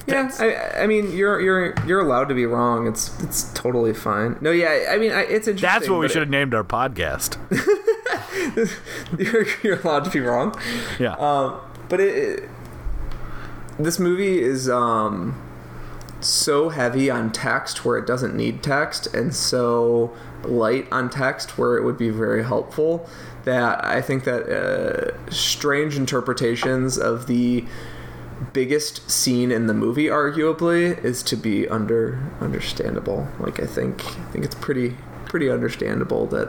Yeah, I, I mean, you're you're you're allowed to be wrong. It's it's totally fine. No, yeah, I mean, I, it's interesting. That's what we should have named our podcast. you're, you're allowed to be wrong. Yeah. Um, but it, it this movie is um so heavy on text where it doesn't need text, and so light on text where it would be very helpful. That I think that uh, strange interpretations of the biggest scene in the movie arguably is to be under understandable like i think i think it's pretty pretty understandable that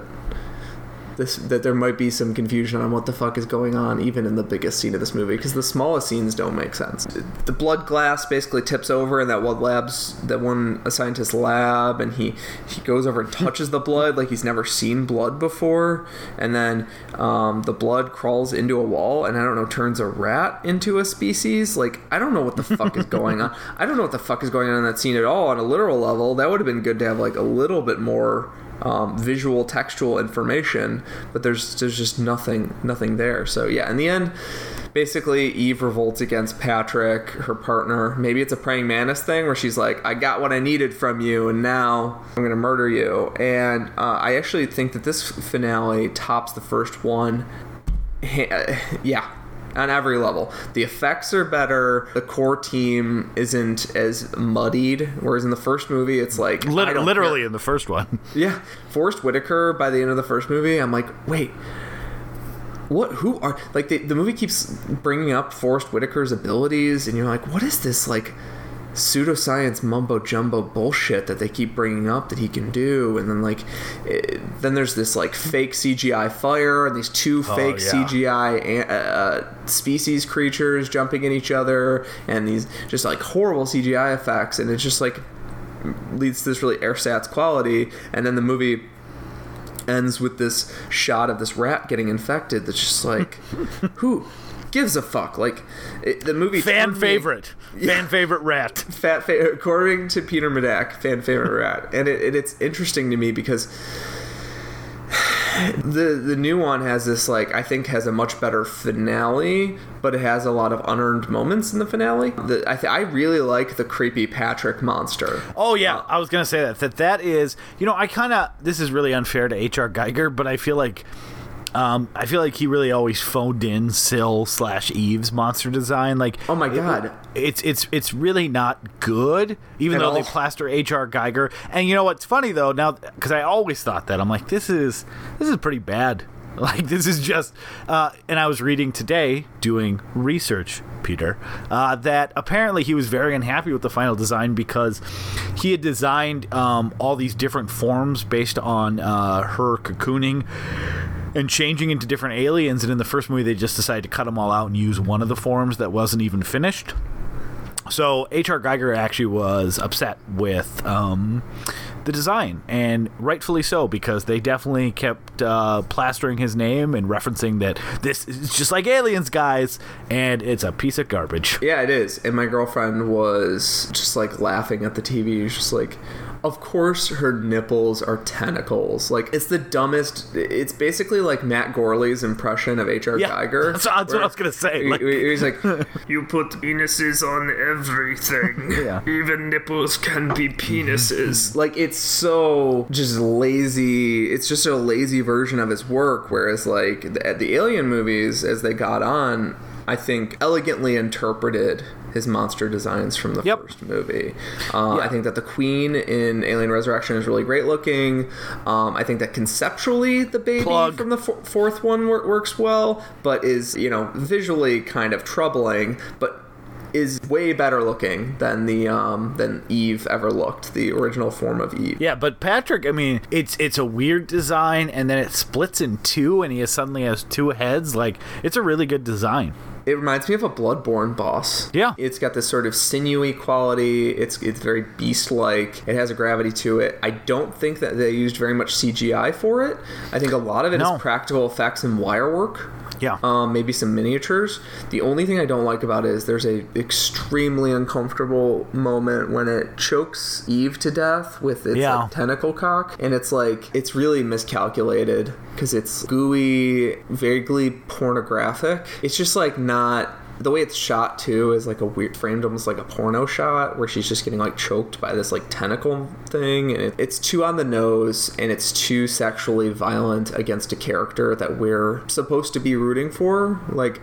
this that there might be some confusion on what the fuck is going on even in the biggest scene of this movie because the smallest scenes don't make sense. The blood glass basically tips over in that one lab's that one a scientist lab and he he goes over and touches the blood like he's never seen blood before and then um, the blood crawls into a wall and i don't know turns a rat into a species. Like i don't know what the fuck is going on. I don't know what the fuck is going on in that scene at all on a literal level. That would have been good to have like a little bit more um, visual textual information but there's there's just nothing nothing there. So yeah in the end basically eve revolts against patrick her partner. Maybe it's a praying mantis thing where she's like i got what i needed from you and now i'm gonna murder you. And uh, i actually think that this finale tops the first one. Yeah on every level the effects are better the core team isn't as muddied whereas in the first movie it's like Lit- literally care. in the first one. Yeah, Forest Whitaker. By the end of the first movie, I'm like, wait, what? Who are like the the movie keeps bringing up Forest Whitaker's abilities, and you're like, what is this like pseudoscience mumbo jumbo bullshit that they keep bringing up that he can do? And then like, it, then there's this like fake CGI fire, and these two fake yeah. CGI uh, species creatures jumping at each other, and these just like horrible CGI effects, and it's just like leads to this really ersatz quality, and then the movie ends with this shot of this rat getting infected. That's just like, who gives a fuck? Like, it, the movie Fan turned me- favorite. Fan favorite rat. fat fa- according to Peter Medak, fan favorite rat, and it, it, it's interesting to me because the the new one has this like I think has a much better finale, but it has a lot of unearned moments in the finale. The, I th- I really like the creepy Patrick monster. Oh yeah, uh, I was gonna say that. That that is, you know, I kind of. This is really unfair to H.R. Giger, but I feel like, um, I feel like he really always phoned in Sil slash Eve's monster design. Like, Oh my it- God. it's it's it's really not good. Even At though they plaster H.R. Giger, and you know what's funny though now because I always thought that I'm like this is this is pretty bad. Like this is just, uh, and I was reading today, doing research, Peter, uh, that apparently he was very unhappy with the final design because he had designed um, all these different forms based on uh, her cocooning and changing into different aliens. And in the first movie, they just decided to cut them all out and use one of the forms that wasn't even finished. So H.R. Giger actually was upset with um, the design, and rightfully so, because they definitely kept uh, plastering his name and referencing that this is just like Aliens, guys, and it's a piece of garbage. Yeah, it is. And my girlfriend was just like laughing at the TV. Just like, of course her nipples are tentacles. Like it's the dumbest. It's basically like Matt Gorley's impression of H.R. Yeah, Giger. that's- that's what I was gonna say, He- like- he- he's like, You put penises on everything. Yeah. Even nipples can be penises. like it's so just lazy. It's just a lazy version of his work. Whereas like the, the Alien movies, as they got on. I think, elegantly interpreted his monster designs from the Yep. first movie. Uh, Yeah. I think that the queen in Alien Resurrection is really great looking. Um, I think that conceptually the baby Plug. from the fourth one wor- works well, but is you know visually kind of troubling, but is way better looking than the um, than Eve ever looked, the original form of Eve. Yeah, but Patrick, I mean, it's it's a weird design, and then it splits in two, and he suddenly has two heads. Like, it's a really good design. It reminds me of a Bloodborne boss. Yeah. It's got this sort of sinewy quality. It's it's very beast-like. It has a gravity to it. I don't think that they used very much CGI for it. I think a lot of it is No. practical effects and wire work. Yeah. Um, maybe some miniatures. The only thing I don't like about it is there's a extremely uncomfortable moment when it chokes Eve to death with its Yeah. like, tentacle cock, and it's like it's really miscalculated because it's gooey, vaguely pornographic. It's just like not. The way it's shot too is like a weird, framed almost like a porno shot where she's just getting like choked by this like tentacle thing, and it, it's too on the nose and it's too sexually violent against a character that we're supposed to be rooting for. Like,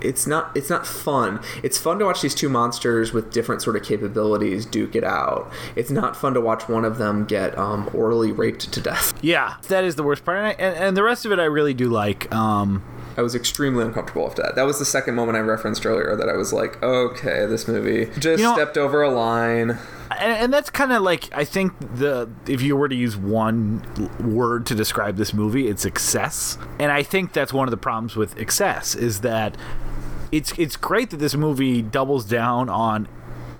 it's not it's not fun. It's fun to watch these two monsters with different sort of capabilities duke it out. It's not fun to watch one of them get um, orally raped to death. Yeah, that is the worst part, and, I, and, and the rest of it I really do like. Um, I was extremely uncomfortable with that. That was the second moment I referenced earlier that I was like, okay, this movie just You know- stepped over a line. and, and that's kind of like I think the if you were to use one word to describe this movie, it's excess. And I think that's one of the problems with excess is that it's it's great that this movie doubles down on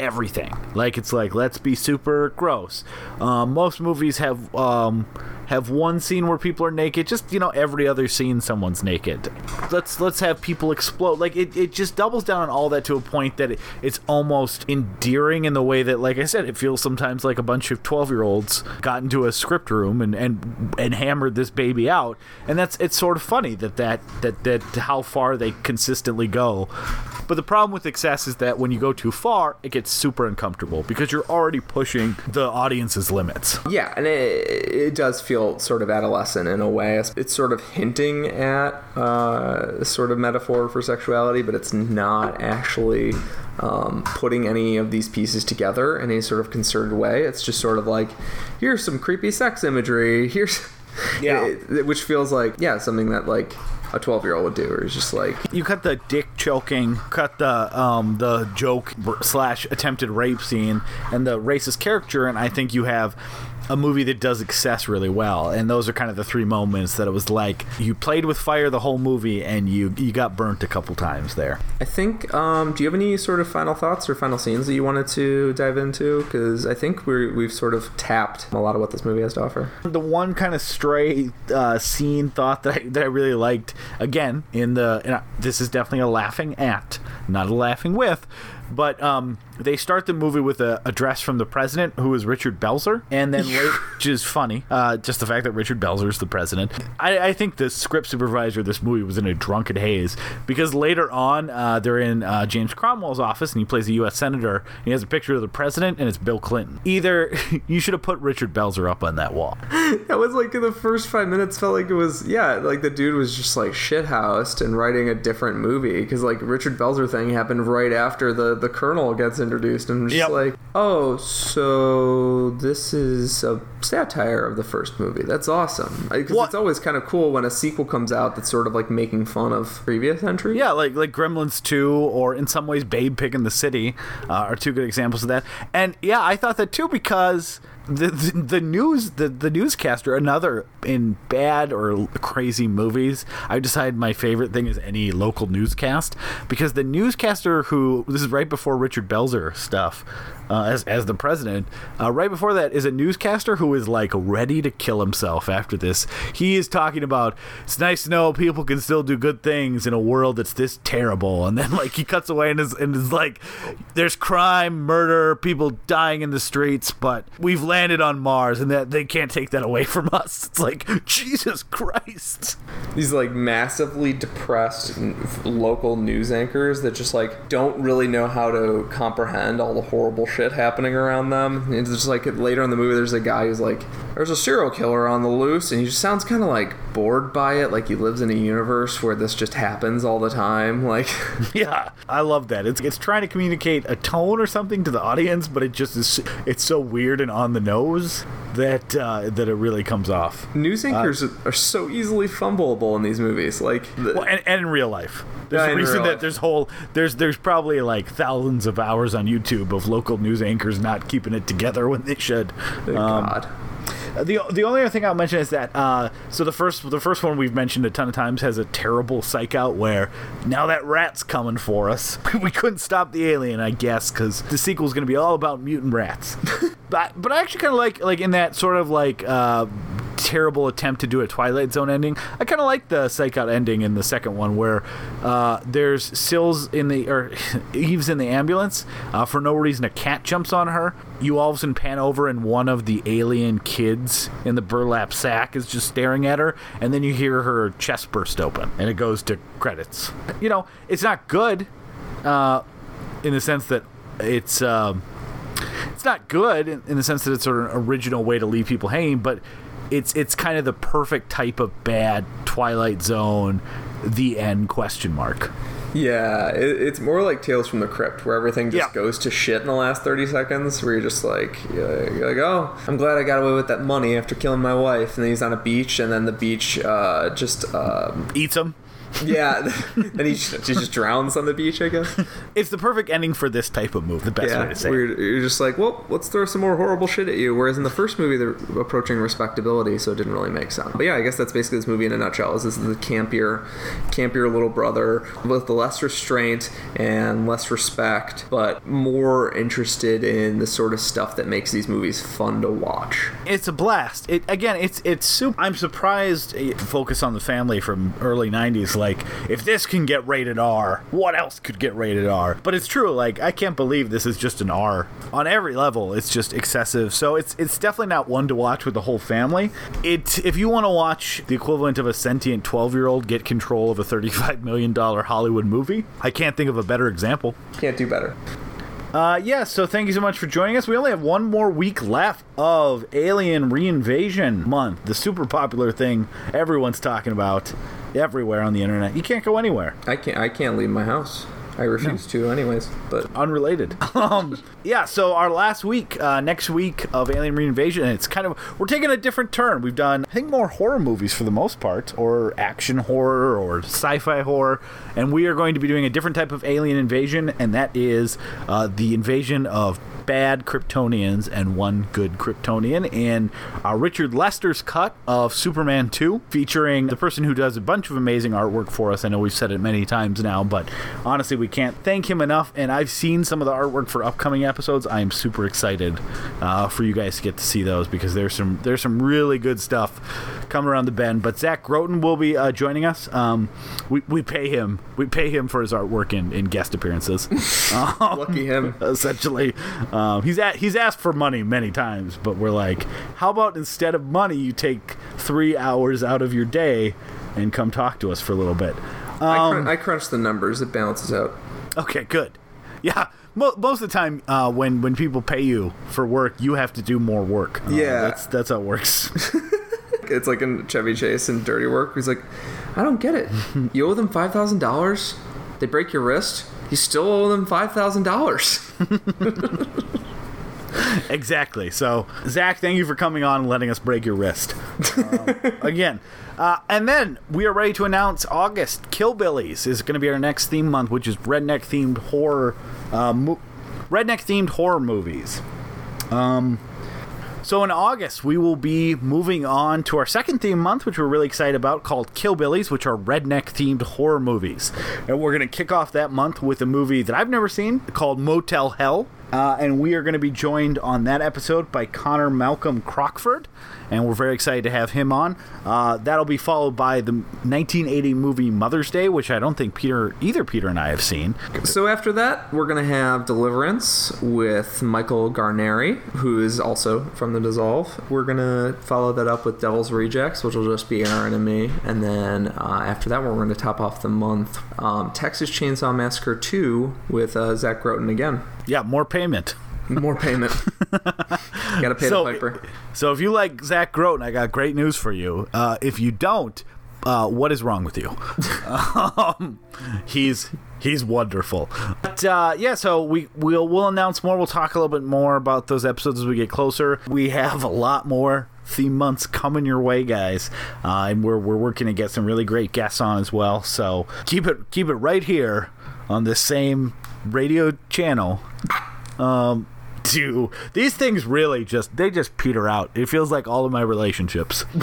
everything. Like it's like let's be super gross. Um, most movies have um, have one scene where people are naked. Just you know, every other scene someone's naked. Let's let's have people explode. Like it, it just doubles down on all that to a point that it, it's almost endearing in the way that, like I said, it feels sometimes like a bunch of twelve year olds got into a script room and and and hammered this baby out. And that's it's sort of funny that that that that how far they consistently go. But the problem with excess is that when you go too far, it gets super uncomfortable because you're already pushing the audience's limits. Yeah, and it, it does feel sort of adolescent in a way. It's sort of hinting at uh, a sort of metaphor for sexuality, but it's not actually um, putting any of these pieces together in any sort of concerted way. It's just sort of like, here's some creepy sex imagery. Here's Yeah. it- which feels like yeah something that like a 12 year old would do. Or it's just like You cut the dick choking, cut the um, the joke slash attempted rape scene, and the racist character, and I think you have a movie that does excess really well. And those are kind of the three moments that it was like you played with fire the whole movie, and you you got burnt a couple times there. I think. Um, do you have any sort of final thoughts or final scenes that you wanted to dive into? Because I think we're, we've sort of tapped a lot of what this movie has to offer. The one kind of stray uh, scene thought that I, that I really liked again in the I- this is definitely a laughing at, not a laughing with. But um, they start the movie with a address from the president, who is Richard Belzer, and then late, which is funny, uh, just the fact that Richard Belzer is the president. I, I think the script supervisor of this movie was in a drunken haze because later on uh, they're in uh, James Cromwell's office and he plays a U.S. senator. And he has a picture of the president and it's Bill Clinton. Either you should have put Richard Belzer up on that wall. That was like the first five minutes felt like it was yeah like the dude was just like shithoused and writing a different movie because like Richard Belzer thing happened right after the the Colonel gets introduced and just Yep. like oh so this is a satire of the first movie that's awesome because it's always kind of cool when a sequel comes out that's sort of like making fun of previous entries Yeah, like like Gremlins 2 or in some ways Babe Pig in the City uh, are two good examples of that. And yeah, I thought that too because the the, news the, the newscaster another in bad or crazy movies i decided my favorite thing is any local newscast because the newscaster who this is right before richard belzer stuff uh, as, as the president uh, right before that is a newscaster who is like ready to kill himself after this. He is talking about it's nice to know people can still do good things in a world that's this terrible. And then like he cuts away and is, and is like there's crime murder people dying in the streets but we've landed on mars and that they can't take that away from us. It's like jesus christ. These like massively depressed local news anchors that just like don't really know how to comprehend all the horrible shit happening around them. It's just like later in the movie, there's a guy who's like, "There's a serial killer on the loose," and he just sounds kind of like bored by it. Like he lives in a universe where this just happens all the time. Like Yeah, I love that. It's it's trying to communicate a tone or something to the audience, but it just is. It's so weird and on the nose that uh, that it really comes off. news anchors are so easily fumbleable in these movies. Like the, Well, and, and in real life, there's Yeah, a reason that there's whole there's there's probably like thousands of hours on YouTube of local news anchors not keeping it together when they should. Um, God. The the only other thing I'll mention is that uh, so the first the first one we've mentioned a ton of times has a terrible psych out where now that rat's coming for us. we couldn't stop the alien, I guess, because the sequel's going to be all about mutant rats. but but I actually kind of like like in that sort of like. Uh, terrible attempt to do a twilight zone ending i kind of like the psych out ending in the second one where uh, there's Sil's in the or eve's in the ambulance uh, for no reason a cat jumps on her you all of a sudden pan over and one of the alien kids in the burlap sack is just staring at her and then you hear her chest burst open and it goes to credits you know it's not good uh, in the sense that it's um, it's not good in, in the sense that it's sort of an original way to leave people hanging, but it's it's kind of the perfect type of bad Twilight Zone, the end question mark. Yeah, it, it's more like Tales from the Crypt, where everything just Yeah. goes to shit in the last 30 seconds, where you're just like, you're like, oh, I'm glad I got away with that money after killing my wife. And then he's on a beach, and then the beach uh, just, um, Eats them. Yeah, and he just, he just drowns on the beach, I guess. It's the perfect ending for this type of move. The best way to say. it. you're, just like, well, let's throw some more horrible shit at you. Whereas in the first movie, they're approaching respectability, so it didn't really make sense. But yeah, I guess that's basically this movie in a nutshell. Is this is the campier, campier little brother with less restraint and less respect, but more interested in the sort of stuff that makes these movies fun to watch. It's a blast. It again. It's it's super. I'm surprised. Focus on the family from early '90s. Like, if this can get rated R, what else could get rated R? But it's true. Like, I can't believe this is just an R on every level. It's just excessive. So it's it's definitely not one to watch with the whole family. It if you want to watch the equivalent of a sentient 12 year old get control of a 35 million dollar Hollywood movie, I can't think of a better example. Can't do better. Uh, yeah, so thank you so much for joining us. We only have one more week left of Alien Reinvasion Month, the super popular thing everyone's talking about everywhere on the internet. You can't go anywhere. I can't. I can't leave my house. I refuse to, anyways. But Unrelated. um, yeah, so our last week, uh, next week of Alien Reinvasion, it's kind of, we're taking a different turn. We've done, I think, more horror movies for the most part, or action horror, or sci fi horror, and we are going to be doing a different type of alien invasion, and that is uh, the invasion of bad Kryptonians and one good Kryptonian in uh, Richard Lester's cut of Superman 2, featuring the person who does a bunch of amazing artwork for us. I know we've said it many times now, but honestly, we can't thank him enough. And I've seen some of the artwork for upcoming episodes. I am super excited uh, for you guys to get to see those because there's some there's some really good stuff coming around the bend. But Zach Groton will be uh, joining us. Um, we, we pay him we pay him for his artwork in, in guest appearances. lucky him. essentially. Um, he's at, he's asked for money many times, but we're like, how about instead of money, you take three hours out of your day and come talk to us for a little bit. I, Um, I crunch the numbers. It balances out. okay, good. Yeah, mo- most of the time uh, when when people pay you for work, you have to do more work. Uh, Yeah. that's that's how it works. It's like in Chevy Chase in Dirty Work. He's like, I don't get it. You owe them five thousand dollars. They break your wrist. You still owe them five thousand dollars. exactly. So, Zach, thank you for coming on and letting us break your wrist um, again. Uh, and then we are ready to announce August Killbillies is going to be our next theme month, which is redneck themed horror, uh, mo- redneck themed horror movies. Um, so in August, we will be moving on to our second theme month, which we're really excited about, called Killbillies, which are redneck themed horror movies. And we're going to kick off that month with a movie that I've never seen called Motel Hell. Uh, and we are going to be joined on that episode by Connor Malcolm Crockford, and we're very excited to have him on. Uh, that'll be followed by the 1980 movie Mother's Day, which I don't think Peter, either Peter and I have seen. So after that, we're gonna have Deliverance with Michael Garneri, who is also from the Dissolve. We're gonna follow that up with Devil's Rejects, which will just be Aaron and me, and then uh, after that, we're gonna top off the month um, Texas Chainsaw Massacre 2 with uh, Zach Groton again. Yeah, more payment. More payment. Gotta pay so, the piper. so if you like Zach Groton, I got great news for you. Uh, if you don't, uh, what is wrong with you? um, he's he's wonderful. But uh, yeah, so we we'll we'll announce more. We'll talk a little bit more about those episodes as we get closer. We have a lot more theme months coming your way, guys, uh, and we're we're working to get some really great guests on as well. So keep it keep it right here on this same radio channel. Um, to these things really just they just peter out. It feels like all of my relationships.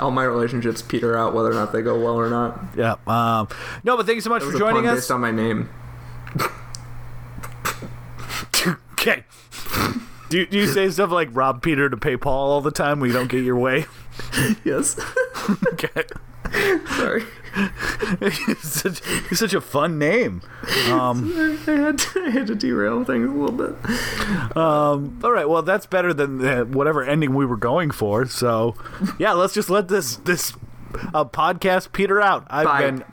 All my relationships peter out whether or not they go well or not. Yeah. Um, no, but thank you so much for joining us. based on my name. okay. Do, do you say stuff like rob Peter to pay Paul all the time when you don't get your way? Yes. Okay. Sorry. It's, such, it's such a fun name. Um, I had to, I had to derail things a little bit. um, all right, well, that's better than uh, whatever ending we were going for. So, yeah, let's just let this this uh, podcast peter out. I've Bye. been